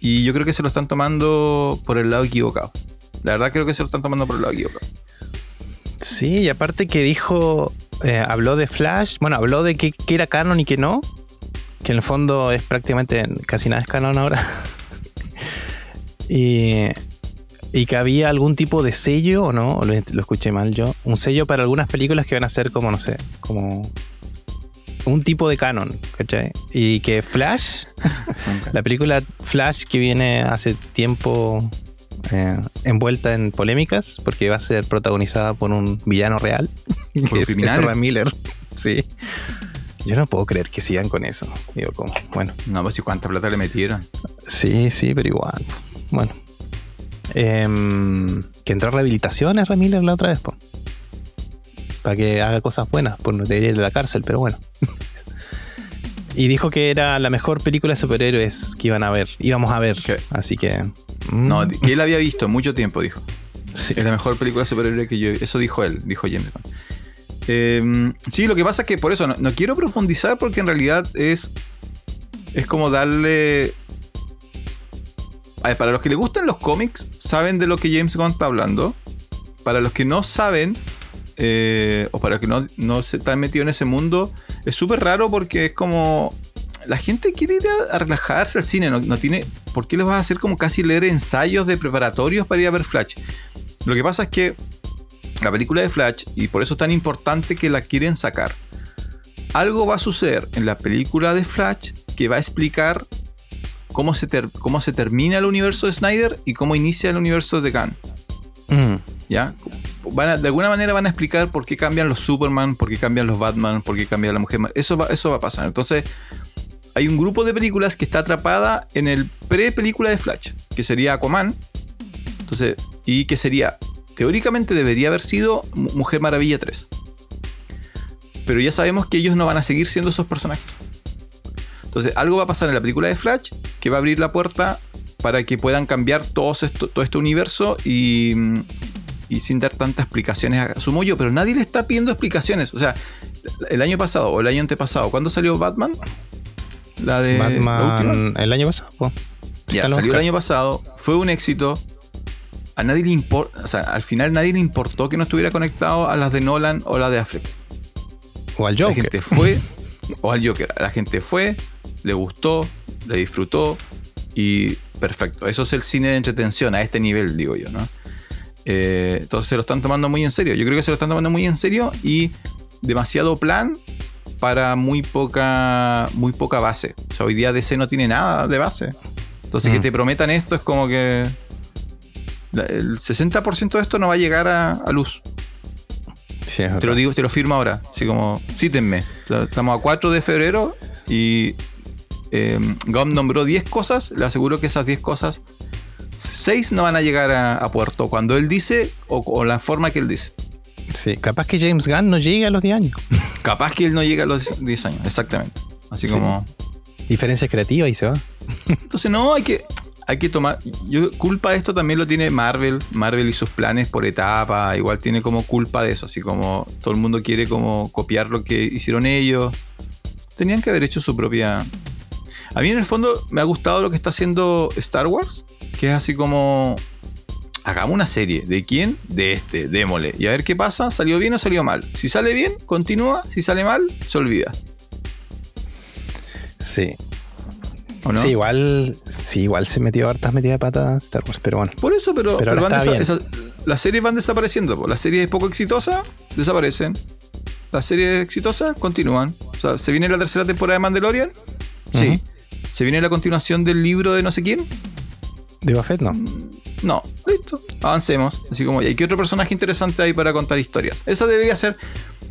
y yo creo que se lo están tomando por el lado equivocado. La verdad creo que se lo están tomando por el lado equivocado. Sí, y aparte que dijo, eh, habló de Flash, bueno, habló de que, que era canon y que no, que en el fondo es prácticamente casi nada es canon ahora. y, y que había algún tipo de sello, o no, lo, lo escuché mal yo, un sello para algunas películas que van a ser como, no sé, como un tipo de canon, ¿cachai? Y que Flash, la película Flash que viene hace tiempo eh, envuelta en polémicas porque va a ser protagonizada por un villano real. Por que es Miller. Sí. Yo no puedo creer que sigan con eso. Digo, como, bueno, No, pues si cuánta plata le metieron. sí, sí, pero igual. Bueno. Em, que entró a rehabilitación Ezra Miller la otra vez, po. Para que haga cosas buenas, por no debería ir a la cárcel, pero bueno. y dijo que era la mejor película de superhéroes que iban a ver, íbamos a ver. ¿Qué? Así que. Mm, No, que él había visto en mucho tiempo, dijo. sí. Es la mejor película de superhéroe que yo Eso dijo él, dijo James Gunn. Eh, sí, lo que pasa es que por eso no, no quiero profundizar porque en realidad es. Es como darle. A ver, para los que les gustan los cómics, saben de lo que James Gunn está hablando. Para los que no saben, eh, o para los que no, no se están metidos en ese mundo, es súper raro porque es como. La gente quiere ir a, a relajarse al cine, no, no tiene. ¿Por qué les vas a hacer como casi leer ensayos de preparatorios para ir a ver Flash? Lo que pasa es que la película de Flash, y por eso es tan importante que la quieren sacar, algo va a suceder en la película de Flash que va a explicar cómo se, ter- cómo se termina el universo de Snyder y cómo inicia el universo de Gunn. Mm, ¿Ya? Van a- de alguna manera van a explicar por qué cambian los Superman, por qué cambian los Batman, por qué cambia la mujer. Eso va, eso va a pasar. Entonces, hay un grupo de películas que está atrapada en el pre-película de Flash, que sería Aquaman. Entonces, y que sería, teóricamente debería haber sido Mu- Mujer Maravilla 3. Pero ya sabemos que ellos no van a seguir siendo esos personajes. Entonces, algo va a pasar en la película de Flash que va a abrir la puerta para que puedan cambiar todo este universo y, y sin dar tantas explicaciones, asumo yo, pero nadie le está pidiendo explicaciones. O sea, el año pasado o el año antepasado, ¿cuándo salió Batman? La de la. Batman el año pasado, po. Ya, salió el año pasado, fue un éxito. A nadie le importa, o sea, al final nadie le importó que no estuviera conectado a las de Nolan o la de Affleck. O al La Joker. gente fue, o al Joker, la gente fue, le gustó, le disfrutó y perfecto. Eso es el cine de entretención a este nivel, digo yo, ¿no? Eh, entonces se lo están tomando muy en serio. Yo creo que se lo están tomando muy en serio y demasiado plan para muy poca, muy poca base. O sea, hoy día DC no tiene nada de base. Entonces que Mm. te prometan esto es como que el 60% de esto no va a llegar a, a luz. Sí, Te lo digo, te lo firmo ahora. Así como, cítenme. Estamos a 4 de febrero y eh, GOM nombró 10 cosas. Le aseguro que esas 10 cosas, 6 no van a llegar a, a puerto cuando él dice o, o la forma que él dice. Sí, capaz que James Gunn no llegue a los 10 años. Capaz que él no llega a los 10 años, exactamente. Así Sí. como. Diferencias creativas y se va. Entonces, no, hay que. hay que tomar. Yo, culpa de esto también lo tiene Marvel. Marvel y sus planes por etapa. Igual tiene como culpa de eso. Así como todo el mundo quiere como copiar lo que hicieron ellos. Tenían que haber hecho su propia. A mí en el fondo me ha gustado lo que está haciendo Star Wars. Que es así como. Hagamos una serie. ¿De quién? De este. Démosle. Y a ver qué pasa. ¿Salió bien o salió mal? Si sale bien, continúa. Si sale mal, se olvida. Sí. Sí, igual, sí, igual se metió hartas metidas de patas Star Wars, pero bueno. Por eso, pero, las series van desapareciendo. Las series poco exitosas desaparecen. Las series exitosas continúan. O sea, ¿se viene la tercera temporada de Mandalorian? Sí. ¿Se viene la continuación del libro de no sé quién? ¿De Buffett? No. No, listo. Avancemos. Así como, ¿y qué otro personaje interesante hay para contar historias? Esa debería ser.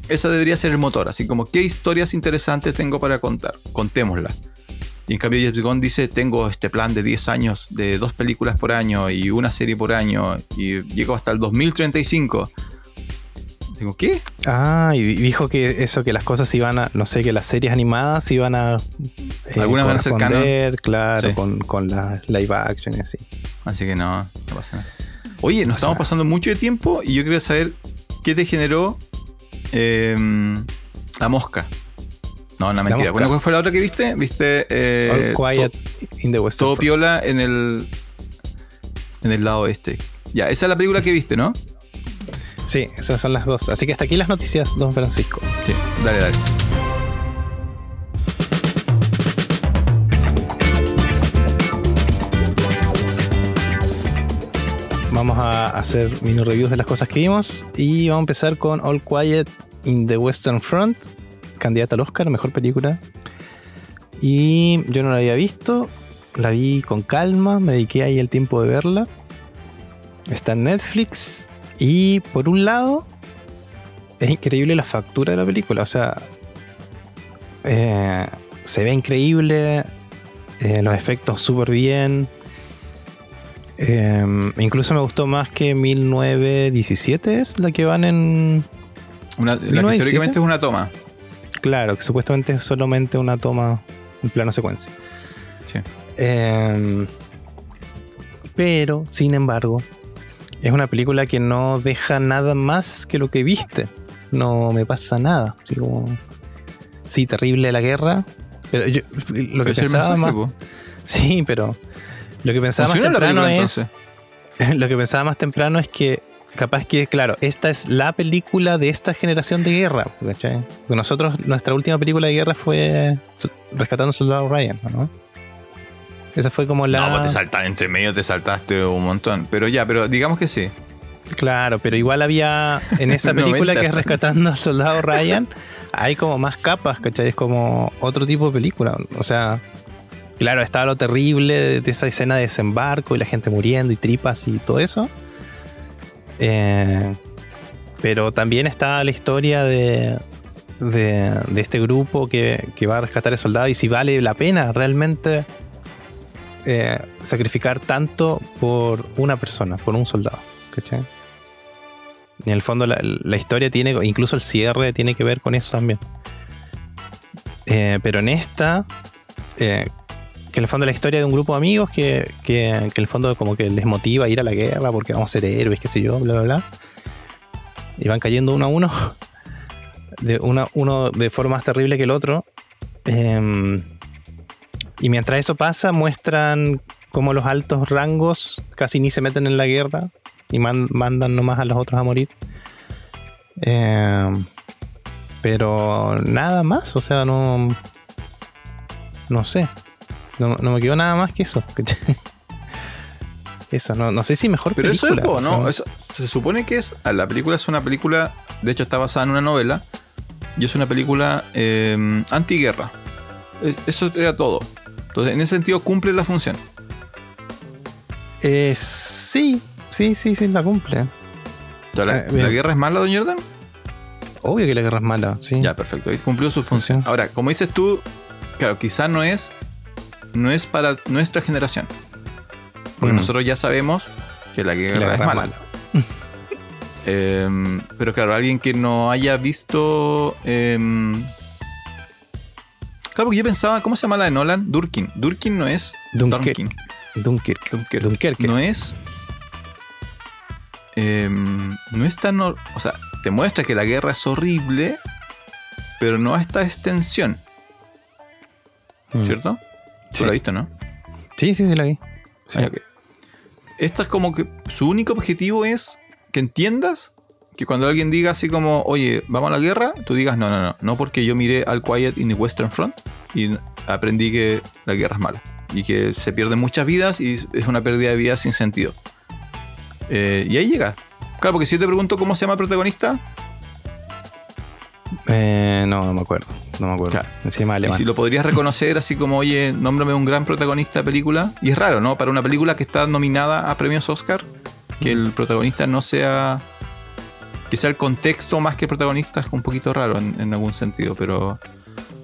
Esa debería ser el motor. Así como, ¿qué historias interesantes tengo para contar? Contémoslas. Y en cambio James Gunn dice, tengo este plan de 10 años, de dos películas por año y una serie por año, y llego hasta el 2035. Digo, ¿qué? Ah, y dijo que eso, que las cosas iban a, no sé, que las series animadas iban a... Eh, Algunas van a ser canon. Claro, con, con la live action y así. Así que no, no pasa nada. Oye, nos estamos pasando mucho de tiempo y yo quería saber qué te generó em, la mosca. No, no, mentira. ¿Cuál fue la otra que viste? Viste. Eh, quiet in the West. Todo piola en el. En el lado este. Ya, esa es la película que viste, ¿no? Sí, esas son las dos. Así que hasta aquí las noticias, don Francisco. Sí, dale, dale. Vamos a hacer mini reviews de las cosas que vimos y vamos a empezar con All Quiet in the Western Front, candidata al Oscar, mejor película. Y yo no la había visto, la vi con calma, me dediqué ahí el tiempo de verla. Está en Netflix y por un lado es increíble la factura de la película, o sea, eh, se ve increíble, eh, los efectos súper bien. Eh, incluso me gustó más que 1917 es la que van en... Una, la que teóricamente es una toma. Claro, que supuestamente es solamente una toma en plano secuencia. Sí. Em, pero, sin embargo, es una película que no deja nada más que lo que viste. No me pasa nada. sí, terrible la guerra. Pero yo lo que pensaba más. Sí, pero lo que pensaba más temprano es. Lo que pensaba más temprano es que capaz que, claro, esta es la película de esta generación de guerra, ¿cachai? nosotros, nuestra última película de guerra fue Rescatando Soldado Ryan, ¿no? Esa fue como la. No, vos te saltaste, entre medio te saltaste un montón. Pero ya, pero digamos que sí. Claro, pero igual había en esa película que es Rescatando al Soldado Ryan, hay como más capas, ¿cachai? Es como otro tipo de película. O sea, claro, estaba lo terrible de esa escena de desembarco y la gente muriendo y tripas y todo eso. Eh, pero también está la historia de, de, este grupo que, va a rescatar al soldado y si vale la pena realmente eh, sacrificar tanto por una persona, por un soldado. ¿cachai? en el fondo la, historia tiene, incluso el cierre tiene que ver con eso también. Eh, pero en esta, que en el fondo la historia de un grupo de amigos que, que, en el fondo como que les motiva a ir a la guerra porque vamos a ser héroes, qué sé yo, bla, bla, bla. Y van cayendo uno a uno, de una, uno de forma más terrible que el otro. Em, y mientras eso pasa, muestran cómo los altos rangos casi ni se meten en la guerra y mandan nomás a los otros a morir. Em, pero nada más, o sea, no. No sé. No, me quedó nada más que eso. Eso, no, no sé si mejor Pero eso es ¿no? se supone que es. La película es una película. De hecho, está basada en una novela. Y es una película eh, antiguerra. eso era todo. Entonces, en ese sentido, cumple la función. Eh, sí, sí, sí, sí, la cumple. ¿La, eh, guerra es mala, don Jordan? Obvio que la guerra es mala, sí. Ya, perfecto. Cumplió su función. Ahora, como dices tú, claro, quizá no es no es para nuestra generación. Porque mm. nosotros ya sabemos que la guerra, es mala. Em, pero claro, alguien que no haya visto. Em, claro, porque yo pensaba, ¿cómo se llama la de Nolan? Durkin. Durkin no es. Dunkin. Dunkirk. Dunkerque. Dunkerque. No es. em, no es tan. O sea, te muestra que la guerra es horrible, pero no a esta extensión, Mm. ¿cierto? Tú Sí. lo has visto, ¿no? Sí, sí, sí, la vi. Sí. Ah, ok. Esta es como que su único objetivo es que entiendas que cuando alguien diga así como, oye, vamos a la guerra, tú digas, no, no, no, no porque yo miré All Quiet in the Western Front y aprendí que la guerra es mala y que se pierden muchas vidas y es una pérdida de vidas sin sentido. Eh, y ahí llega. Claro, porque si yo te pregunto cómo se llama el protagonista, Eh, no, no me acuerdo. No me acuerdo. Claro. Encima y si lo podrías reconocer así como, oye, nómbrame un gran protagonista de película. Y es raro, ¿no? Para una película que está nominada a premios Oscar, que el protagonista no sea. que sea el contexto más que el protagonista es un poquito raro en, en algún sentido, pero.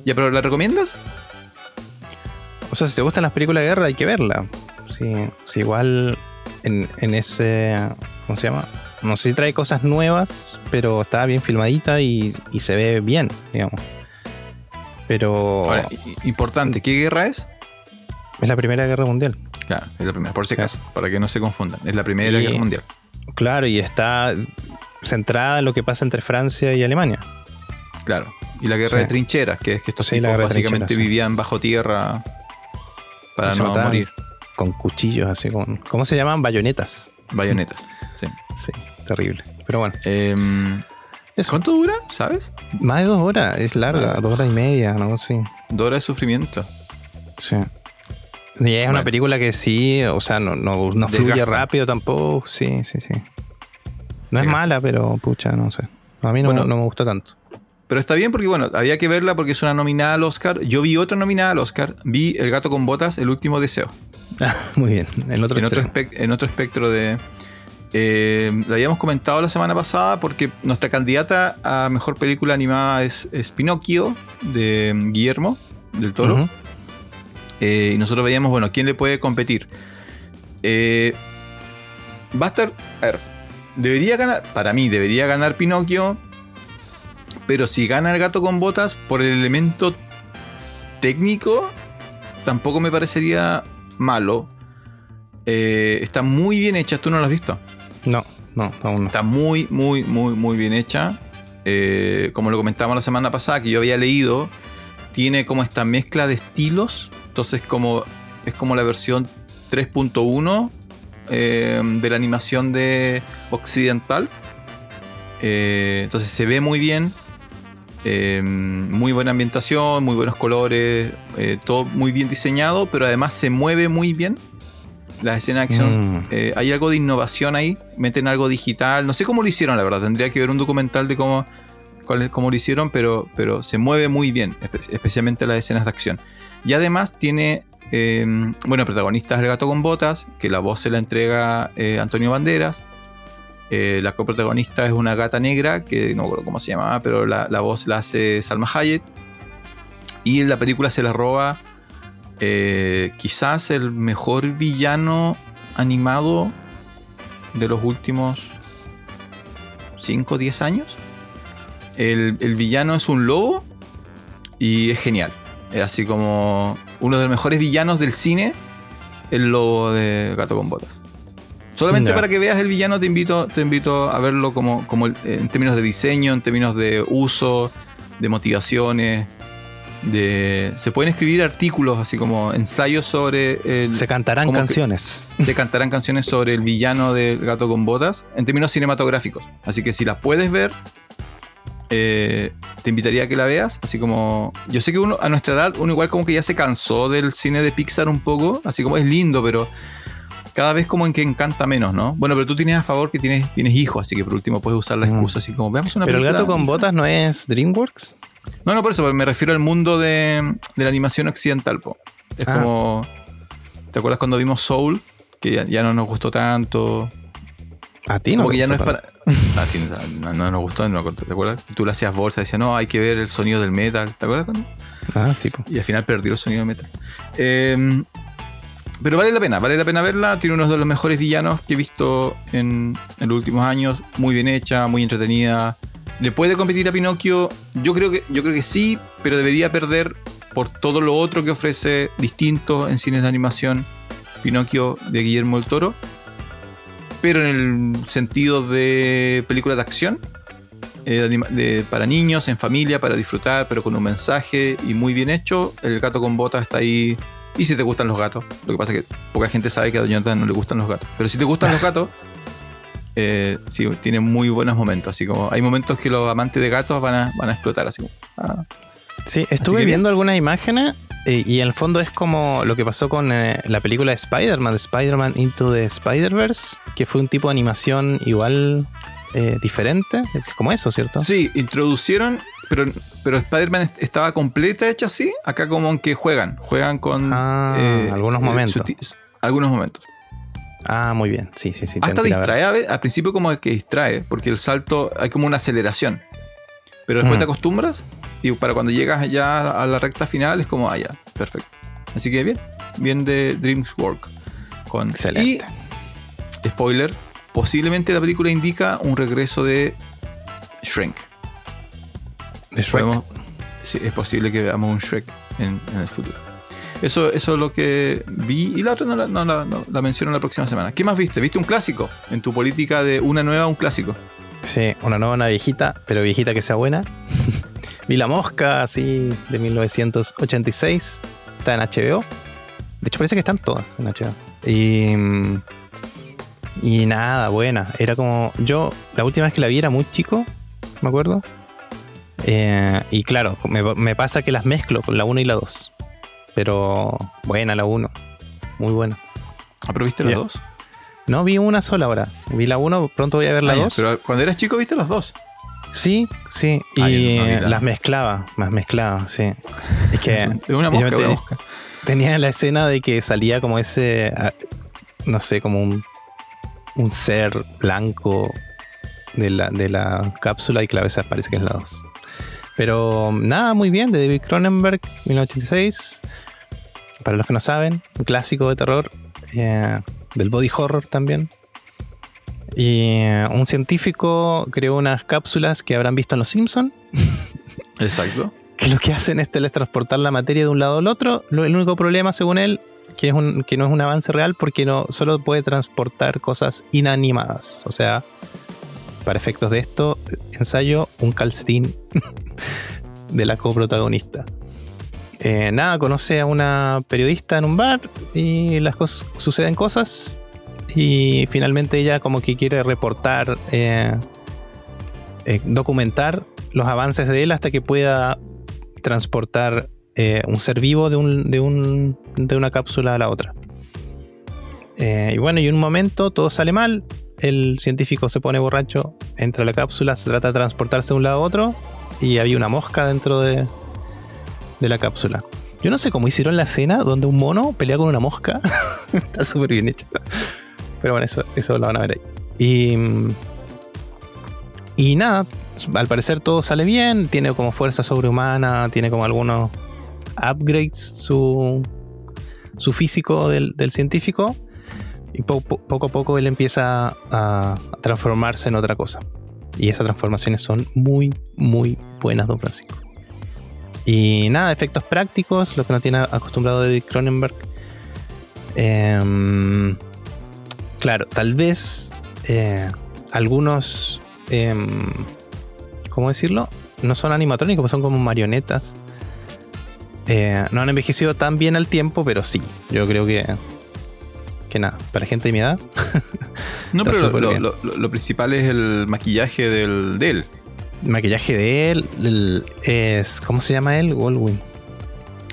Ya, pero ¿la recomiendas? O sea, si te gustan las películas de guerra, hay que verla. Sí, sí, igual en, en ese. ¿Cómo se llama? No sé si trae cosas nuevas, pero está bien filmadita y, y se ve bien, digamos. Pero Ahora, importante, ¿qué guerra es? es la Primera Guerra Mundial. Claro, es la primera, por si Claro. acaso, para que no se confundan. Es la primera Y- guerra mundial. Claro, y está centrada en lo que pasa entre Francia y Alemania. Claro. Y la guerra Sí. de trincheras, que es que estos Sí, tipos básicamente sí. vivían bajo tierra para Y no morir. Con cuchillos, así con. ¿Cómo se llaman? Bayonetas. Bayonetas. Sí. Sí, terrible. Pero bueno, Eso. ¿Cuánto dura? ¿Sabes? más de dos horas, es larga, Ah. dos horas y media, no sí. Dos horas de sufrimiento. Sí. Y es una película que sí, o sea, no, no, no fluye Desgasta. rápido tampoco. Sí, sí, sí. No es mala, pero pucha, no sé. A mí no, Bueno. no me gustó tanto. Pero está bien porque, bueno, había que verla porque es una nominada al Oscar. Yo vi otra nominada al Oscar. Vi El gato con botas, El último deseo. Muy bien. El otro en, otro en otro espectro de... eh, la habíamos comentado la semana pasada porque nuestra candidata a mejor película animada es, es Pinocchio de Guillermo del Toro. Eh, y nosotros veíamos, bueno, quién le puede competir. Eh, va a estar. A ver, debería ganar. Para mí, debería ganar Pinocchio. Pero si gana el gato con botas, por el elemento técnico, tampoco me parecería malo. Eh, está muy bien hecha, tú no lo has visto. No, no, aún no. Está muy, muy, muy, muy bien hecha. Eh, como lo comentábamos la semana pasada, que yo había leído, tiene como esta mezcla de estilos. Entonces, como es como la versión 3.1 eh, de la animación de occidental. Eh, entonces se ve muy bien. Muy buena ambientación, muy buenos colores, todo muy bien diseñado, pero además se mueve muy bien. Las escenas de acción Mm. eh, hay algo de innovación ahí, meten algo digital, no sé cómo lo hicieron, la verdad, tendría que ver un documental de cómo, cuál cómo lo hicieron, pero, pero se mueve muy bien, espe- especialmente las escenas de acción. Y además tiene, eh, bueno, el protagonista es el gato con botas, que la voz se la entrega eh, Antonio Banderas. Eh, la coprotagonista es una gata negra, que no me acuerdo cómo se llamaba, pero la, la voz la hace Salma Hayek. Y en la película se la roba eh, quizás el mejor villano animado de los últimos 5 o 10 años. El, el villano es un lobo y es genial. Es así como uno de los mejores villanos del cine, el lobo de Gato con Botas. Solamente para que veas el villano te invito, te invito a verlo como, como en términos de diseño, en términos de uso, de motivaciones. De, se pueden escribir artículos así como ensayos sobre el, Se cantarán ¿Cómo que- canciones. se cantarán canciones sobre el villano del gato con botas en términos cinematográficos. Así que si las puedes ver, eh, te invitaría a que la veas. Así como. Yo sé que uno, a nuestra edad, uno igual como que ya se cansó del cine de Pixar un poco. Así como es lindo, pero cada vez como en que encanta menos, ¿no? Bueno, pero tú tienes a favor que tienes, tienes hijos, así que por último puedes usar la Mm. excusa, así como veamos una Pero el película gato con botas no es DreamWorks. No, no, por eso, me refiero al mundo de, de la animación occidental, po. Es Ah. como. ¿Te acuerdas cuando vimos Soul? Que ya, ya no nos gustó tanto. A ti no. Como que te ya no es para. Ah, sí, no, no nos gustó, no me acuerdo, ¿te acuerdas? Tú le hacías bolsa, decías, no, hay que ver el sonido del metal. ¿Te acuerdas? cuando? Ah, sí. po. Y al final perdió el sonido del metal. Eh, pero vale la pena, vale la pena verla. Tiene uno de los mejores villanos que he visto en, en los últimos años. Muy bien hecha, muy entretenida. ¿Le puede competir a Pinocchio? Yo creo que, yo creo que sí, pero debería perder por todo lo otro que ofrece distinto en cines de animación. Pinocchio de Guillermo del Toro, pero en el sentido de película de acción, eh, para niños, en familia, para disfrutar, pero con un mensaje y muy bien hecho. El gato con botas está ahí. Y si te gustan los gatos, lo que pasa es que poca gente sabe que a Doña no le gustan los gatos. Pero si te gustan los gatos, eh, sí, tiene muy buenos momentos. Así como hay momentos que los amantes de gatos van a, van a explotar. Así como, ah. Sí, estuve viendo algunas imágenes eh, y en el fondo es como lo que pasó con eh, la película de Spider-Man, de Spider-Man Into the Spider-Verse, que fue un tipo de animación igual eh, diferente, como eso, ¿cierto? Sí, introducieron, pero, pero Spider-Man estaba completa hecha así, acá como que juegan, juegan con... Ah, algunos momentos. algunos momentos. Ah, muy bien, sí, sí, sí. Hasta distrae, al principio como que distrae, porque el salto hay como una aceleración. Pero después te mm. acostumbras y para cuando llegas ya a la recta final es como, ah, ya, perfecto. Así que bien, bien de Dreams Work. Con, Excelente. Y, spoiler, posiblemente la película indica un regreso de Shrek. ¿De Shrek? sí, es posible que veamos un Shrek en, el futuro. Eso, eso es lo que vi. Y la otra no la, no, la menciono la próxima semana. ¿Qué más viste? ¿Viste un clásico? En tu política de una nueva, un clásico. Sí, una nueva, una viejita, pero viejita que sea buena. Vi La Mosca, así, de 1986. Está en HBO. De hecho, parece que están todas en HBO. Y. Y nada, buena. Era como. Yo, la última vez que la vi era muy chico, me acuerdo. Eh, y claro, me, pasa que las mezclo con la 1 y la 2. Pero buena la 1. Muy buena. ¿Ah, pero viste la 2? No, vi una sola ahora. Vi la 1, pronto voy a ver la 2. Ah, pero cuando eras chico viste las dos. Sí, sí. y las mezclaba, las mezclaba, sí. Es que. una mosca, Tenía la escena de que salía como ese. Ah, no sé, como un. Un ser blanco de la, de la cápsula y que a veces parece que es la 2. Pero nada, muy bien, de David Cronenberg, 1986. Para los que no saben, un clásico de terror. Eh, del body horror también. Y eh, un científico creó unas cápsulas que habrán visto en Los Simpsons. Exacto. que lo que hacen es teletransportar la materia de un lado al otro. el único problema, según él, que, es un, que no es un avance real porque no solo puede transportar cosas inanimadas. O sea, para efectos de esto, ensayo un calcetín de la coprotagonista. Eh, nada, conoce a una periodista en un bar y las cosas suceden cosas y finalmente ella como que quiere reportar, eh, eh, documentar los avances de él hasta que pueda transportar un ser vivo de, un, de, un, de, una cápsula a la otra. y bueno, y en un momento todo sale mal, el científico se pone borracho, entra a la cápsula, se trata de transportarse de un lado a otro y había una mosca dentro de, de la cápsula. Yo no sé cómo hicieron la escena donde un mono pelea con una mosca. Está súper bien hecho. Pero bueno, eso, eso lo van a ver ahí. Y, y nada, al parecer todo sale bien. Tiene como fuerza sobrehumana, tiene como algunos upgrades su, su físico del, científico. Y poco a poco él empieza a, transformarse en otra cosa. Y esas transformaciones son muy, muy buenas, Don Francisco. Y nada, efectos prácticos, lo que no tiene acostumbrado David Cronenberg. Em, claro, tal vez eh, algunos, em, ¿cómo decirlo? No son animatrónicos, son como marionetas. Eh, no han envejecido tan bien al tiempo, pero sí, yo creo que, que nada, para gente de mi edad. no, pero lo, principal es el maquillaje del, de él maquillaje de él es. ¿Cómo se llama él? Goldwyn.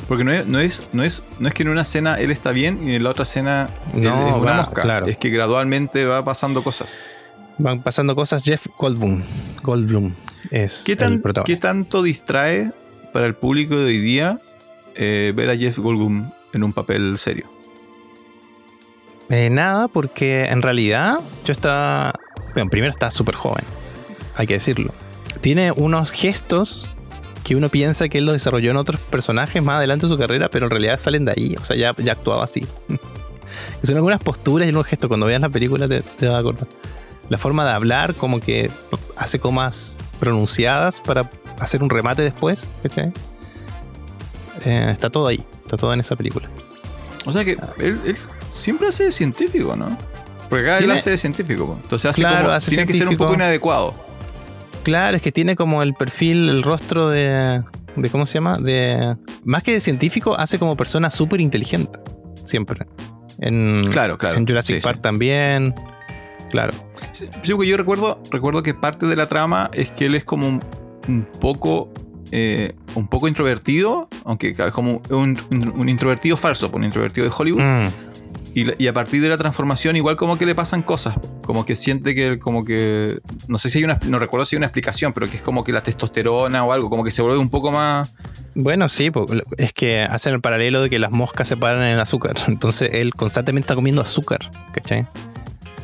Porque no es, no es, no es, no es que en una escena él está bien y en la otra escena es una mosca. Claro. Es que gradualmente va pasando cosas. Van pasando cosas. Jeff Goldblum. Goldblum es ¿Qué, ¿Qué tanto distrae para el público de hoy día eh, ver a Jeff Goldblum en un papel serio? Eh, nada, porque en realidad yo estaba. Bueno, primero está súper joven, hay que decirlo tiene unos gestos que uno piensa que él los desarrolló en otros personajes más adelante en su carrera, pero en realidad salen de ahí. O sea, ya, ya actuaba así. Son algunas posturas y unos gestos. Cuando veas la película te, te vas a acordar. La forma de hablar, como que hace comas pronunciadas para hacer un remate después. Eh, está todo ahí. Está todo en esa película. O sea que él, siempre hace de científico, ¿no? Porque acá él hace de científico. Entonces hace Claro, como, hace tiene que ser un poco inadecuado. Claro, es que tiene como el perfil, el rostro de. de ¿Cómo se llama? De. Más que de científico, hace como persona súper inteligente. Siempre. En, Claro, claro. en Jurassic Sí, Park sí. también. Claro. Porque yo recuerdo, recuerdo que parte de la trama es que él es como un, un poco. eh, un poco introvertido, aunque es como un, un- un introvertido falso, pues, un introvertido de Hollywood. Mm, Y, a partir de la transformación, igual como que le pasan cosas. Como que siente que como que. No sé si hay una. No recuerdo si hay una explicación, pero que es como que la testosterona o algo, como que se vuelve un poco más. Bueno, sí, es que hacen el paralelo de que las moscas se paran en el azúcar. Entonces él constantemente está comiendo azúcar, ¿cachai?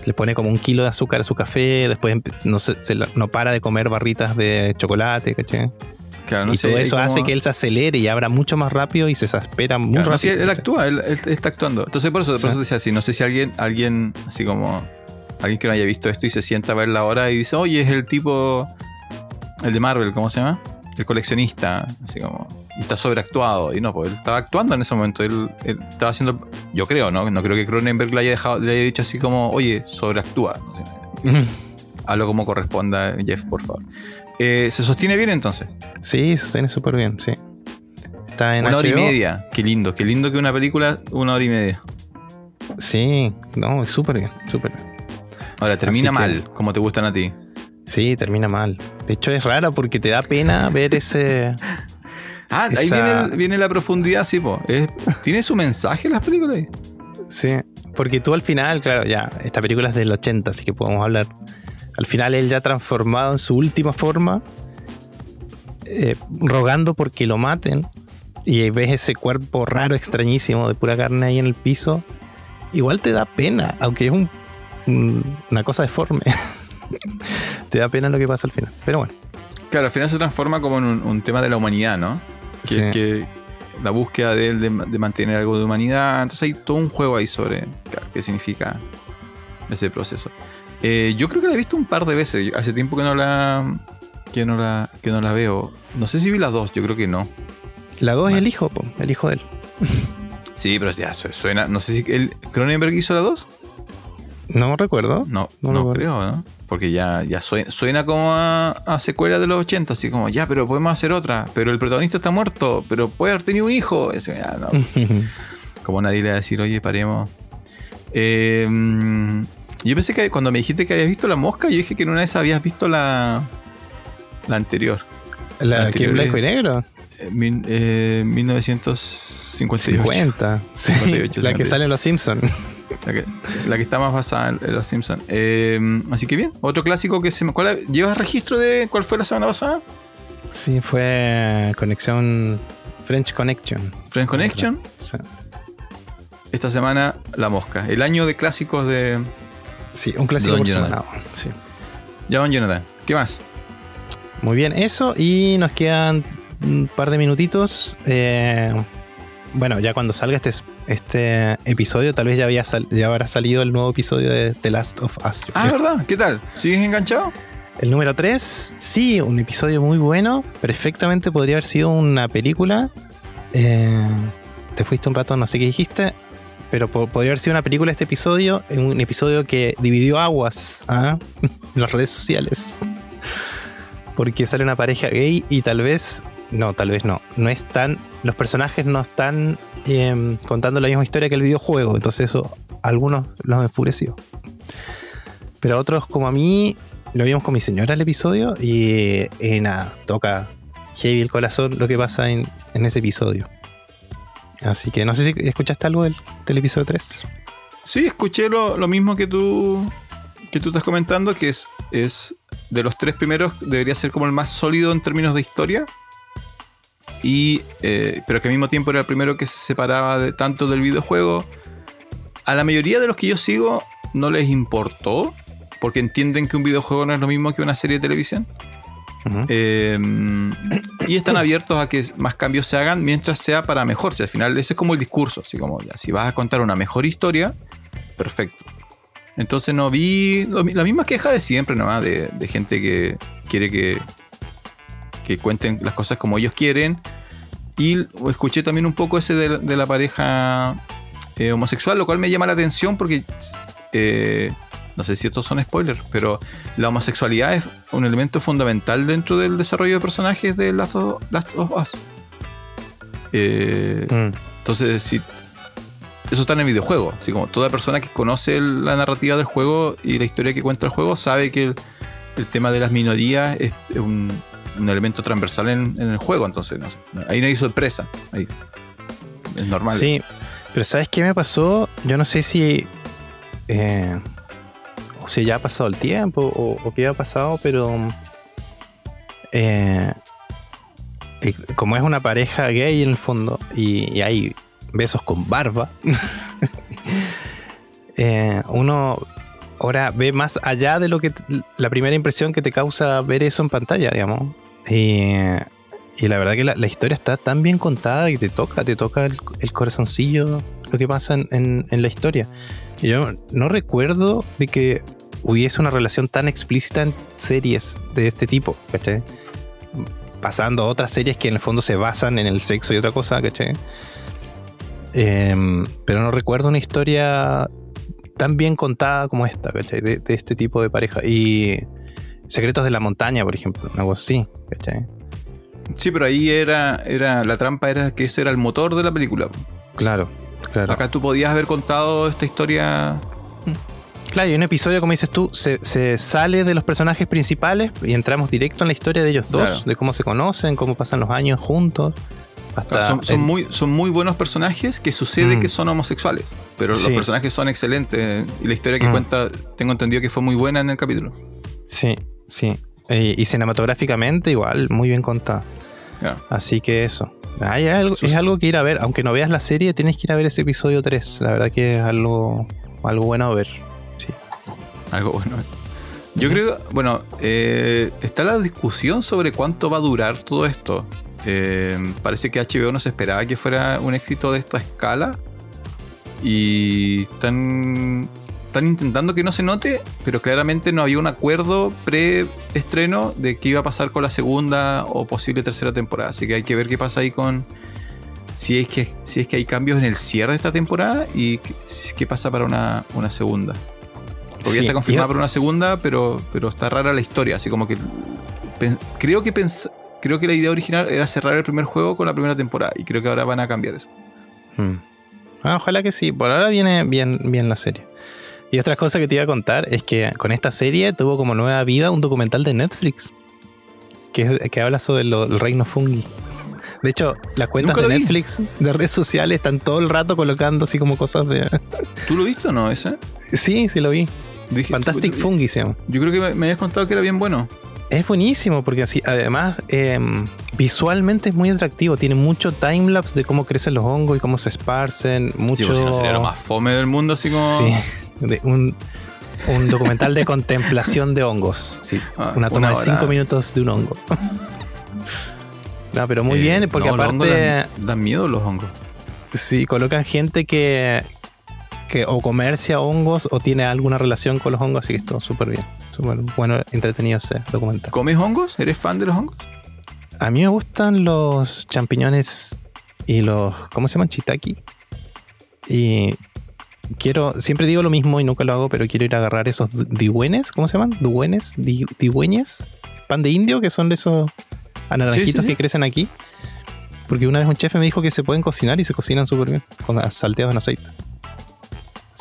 Le pone como un kilo de azúcar a su café, después no, se, no para de comer barritas de chocolate, ¿cachai? Claro, no y sé. todo eso como- hace que él se acelere y abra mucho más rápido y se exaspera muy Claro, no, rápido. sí, él, actúa, él, él está actuando. Entonces, por eso, por Sí. eso decía así. No sé si alguien, alguien, así como. Alguien que no haya visto esto y se sienta a verla ahora y dice, oye, es el tipo. El de Marvel, ¿cómo se llama? El coleccionista, así como. Y está sobreactuado. Y no, pues él estaba actuando en ese momento. Él, él estaba haciendo. Yo creo, ¿no? No creo que Cronenberg le haya, dejado, le haya dicho así como, oye, sobreactúa. No sé, hazlo como corresponda, Jeff, por favor. Eh, ¿Se sostiene bien entonces? Sí, se sostiene súper bien, sí. Está en una hora y media. Qué lindo, qué lindo que una película, una hora y media. Sí, no, es súper bien, súper bien. Ahora, termina Así que- mal, como te gustan a ti. Sí, termina mal. De hecho, es raro porque te da pena ver ese. Ah, ahí viene, viene la profundidad, sí, po. Es- ¿Tiene su mensaje las películas ahí? Sí, porque tú al final, claro, ya, esta película es del 80, así que podemos hablar. Al final él ya transformado en su última forma, eh, rogando porque lo maten, y ves ese cuerpo raro, extrañísimo, de pura carne ahí en el piso, igual te da pena, aunque es un- un- una cosa deforme. te da pena lo que pasa al final. Pero bueno, Claro, al final se transforma como en un, un tema de la humanidad, ¿no? Que, Sí. que la búsqueda de él de, de mantener algo de humanidad. Entonces hay todo un juego ahí sobre claro, qué significa ese proceso. Eh, yo creo que la he visto un par de veces. Hace tiempo que no la. que no la. que no la veo. No sé si vi las dos, yo creo que no. la 2 es el hijo, po, el hijo de él. Sí, pero ya su- suena. No sé si. ¿El Cronenberg hizo la dos? No recuerdo. No, No no, creo, ¿no? Porque ya, ya suena, suena como a, a secuela de los 80, así como, ya, pero podemos hacer otra. Pero el protagonista está muerto, pero puede haber tenido un hijo. Eso, ya, no. Como nadie le va a decir, oye, paremos. Eh, yo pensé que cuando me dijiste que habías visto la mosca, yo dije que en una esas habías visto la, la anterior. la que anterior en blanco y negro. Eh, eh, 1958. 50. Sí, 58, la que 58. sale en Los Simpsons. La que, la que está más basada en, en los Simpsons. Eh, así que bien, otro clásico que se me. ¿cuál- ¿Llevas registro de cuál fue la semana pasada? Sí, fue conexión French Connection. Friends Connection. Sí. Esta semana, La Mosca. El año de clásicos de Sí, un clásico Don por Jonathan. semana. Sí. John Jonathan. ¿Qué más? Muy bien, eso. Y nos quedan un par de minutitos. Eh, bueno, ya cuando salga este, este episodio, tal vez ya, había sal- ya habrá salido el nuevo episodio de The Last of Us. Ah, ¿verdad? ¿Qué tal? ¿Sigues enganchado? El número 3, sí, un episodio muy bueno. Perfectamente podría haber sido una película. Eh, te fuiste un rato, no sé qué dijiste. Pero po- podría haber sido una película este episodio. Un episodio que dividió aguas ¿ah? en las redes sociales. Porque sale una pareja gay y tal vez. No, tal vez no. No están. Los personajes no están em, contando la misma historia que el videojuego. Entonces, eso a algunos los enfureció. Pero otros, como a mí, lo vimos con mi señora el episodio y, eh, nada, toca heavy el corazón lo que pasa en ese episodio. Así que no sé si escuchaste algo del, del episodio 3. Sí, escuché lo, lo mismo que tú que tú estás comentando, que es, es de los tres primeros, debería ser como el más sólido en términos de historia. Y, eh, pero que al mismo tiempo era el primero que se separaba de, tanto del videojuego. A la mayoría de los que yo sigo no les importó, porque entienden que un videojuego no es lo mismo que una serie de televisión. Eh, y están abiertos a que más cambios se hagan mientras sea para mejor. Si al final ese es como el discurso, así como si vas a contar una mejor historia, perfecto. Entonces no vi la misma queja de siempre nomás, de, gente que quiere que, cuenten las cosas como ellos quieren. Y escuché también un poco ese de, de la pareja eh, homosexual, lo cual me llama la atención porque eh, no sé si estos son spoilers, pero la homosexualidad es un elemento fundamental dentro del desarrollo de personajes de Last of, Last of Us. Eh, Mm. Entonces, si eso está en el videojuego, así como toda persona que conoce la narrativa del juego y la historia que cuenta el juego sabe que el, el tema de las minorías es, es un, un elemento transversal en, en el juego, entonces no ahí no hay sorpresa, ahí es normal. Sí, pero ¿sabes qué me pasó? Yo no sé si. eh, si ya ha pasado el tiempo o, qué ha pasado, pero. eh, como es una pareja gay en el fondo y, hay besos con barba, eh, uno ahora ve más allá de lo que la primera impresión que te causa ver eso en pantalla, digamos. Y, la verdad que la, historia está tan bien contada que te toca, te toca el, corazoncillo lo que pasa en, en- la historia. Yo no recuerdo de que hubiese una relación tan explícita en series de este tipo, ¿cachai? Pasando a otras series que en el fondo se basan en el sexo y otra cosa, ¿cachai? Em, pero no recuerdo una historia tan bien contada como esta, ¿cachai? De, de este tipo de pareja. Y Secretos de la Montaña, por ejemplo, algo así, ¿cachai? Sí, pero ahí era, era la trampa era que ese era el motor de la película. Claro, claro. Acá tú podías haber contado esta historia. Claro, y un episodio, como dices tú, se, se sale de los personajes principales y entramos directo en la historia de ellos dos, Claro. de cómo se conocen, cómo pasan los años juntos. Hasta son, son el- muy, son muy buenos personajes que sucede Mm. que son homosexuales. Pero Sí. los personajes son excelentes. Y la historia que Mm. cuenta, tengo entendido que fue muy buena en el capítulo. Sí, sí. Eh, y cinematográficamente igual, muy bien contada. Así que eso. Es, algo, es algo que ir a ver. Aunque no veas la serie, tienes que ir a ver ese episodio 3. La verdad que es algo, algo bueno a ver. Algo bueno. Yo creo, bueno, eh, está la discusión sobre cuánto va a durar todo esto. Eh, parece que HBO no se esperaba que fuera un éxito de esta escala. Y están, están intentando que no se note, pero claramente no había un acuerdo pre-estreno de qué iba a pasar con la segunda o posible tercera temporada. Así que hay que ver qué pasa ahí con. Si es que, si es que hay cambios en el cierre de esta temporada y qué, qué pasa para una, una segunda. Porque Sí, está confirmada para una segunda, pero, pero está rara la historia. Así como que. creo que pens- creo que la idea original era cerrar el primer juego con la primera temporada. Y creo que ahora van a cambiar eso. Mm. Ah, ojalá que sí. Por ahora viene bien, bien la serie. Y otra cosa que te iba a contar es que con esta serie tuvo como nueva vida un documental de Netflix que, que habla sobre lo- el reino fungi. De hecho, las cuentas de vi. Netflix de redes sociales están todo el rato colocando así como cosas de. ¿Tú lo viste o no ese? Sí, sí lo vi. Dije, Fantastic Fungi se llama. Yo creo que me, me habías contado que era bien bueno. Es buenísimo porque así, además, em, visualmente es muy atractivo. Tiene mucho timelapse de cómo crecen los hongos y cómo se esparcen. Mucho. Sí, pues, si no sería lo más fome del mundo, así como. Sí, de un, un documental de contemplación de hongos. Sí, Ah, una toma una de hora. cinco minutos de un hongo. No, pero muy Eh, bien, porque no, aparte Dan, dan miedo los hongos. sí colocan gente que, que o comercia hongos o tiene alguna relación con los hongos, así que esto súper bien. Súper bueno, entretenido ese documental. ¿Comes hongos? ¿Eres fan de los hongos? A mí me gustan los champiñones y los. ¿Cómo se llaman? Chitaki. Y quiero. Siempre digo lo mismo y nunca lo hago, pero quiero ir a agarrar esos digüenes. ¿Cómo se llaman? ¿Duenes? Di- ¿Digüeñes? ¿Pan de indio? Que son de esos anaranjitos Sí, sí, sí. que crecen aquí. Porque una vez un chef me dijo que se pueden cocinar y se cocinan súper bien. Con salteados en aceite.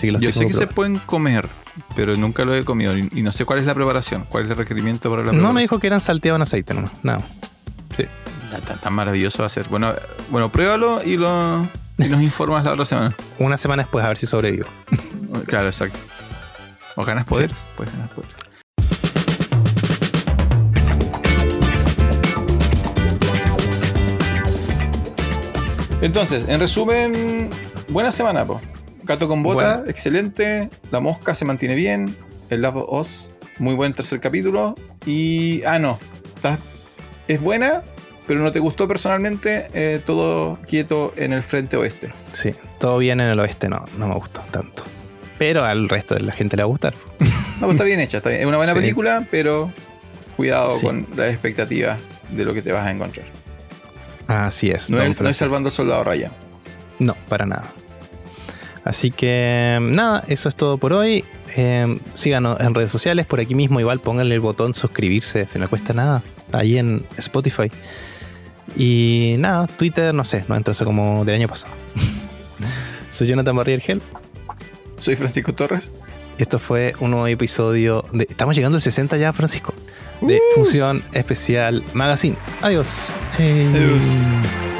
Los Yo sé que se pueden comer, pero nunca lo he comido y y no sé cuál es la preparación, cuál es el requerimiento para la No preparación. me dijo que eran salteados en aceite, no. No. Tan, tan- tan maravilloso va a ser. Bueno, bueno pruébalo y, lo, y nos informas la otra semana. Una semana después a ver si sobrevivo. Claro, exacto. O ganas poder. Puedes ganar poder. Entonces, en resumen, buena semana, po. Gato con bota, Bueno. excelente. La mosca se mantiene bien. El Love of Us, muy buen tercer capítulo. Y. Ah, no. Está- es buena, pero no te gustó personalmente. eh, todo quieto en el frente oeste. Sí, todo bien en el oeste, no, no me gustó tanto. Pero al resto de la gente le va a gustar. No, pues está bien hecha, está bien. Es una buena Sí. película, pero cuidado Sí. con las expectativas de lo que te vas a encontrar. Así es. No, es, no es salvando al soldado Ryan. No, para nada. Así que nada, eso es todo por hoy. Eh, síganos en redes sociales, por aquí mismo igual pónganle el botón suscribirse, si no cuesta nada, ahí en Spotify. Y nada, Twitter, no sé, no entró eso como del año pasado. Soy Jonathan Barrier Gel. Soy Francisco Torres. Esto fue un nuevo episodio de. Estamos llegando al 60 ya, Francisco. De Función Especial Magazine. Adiós. Adiós.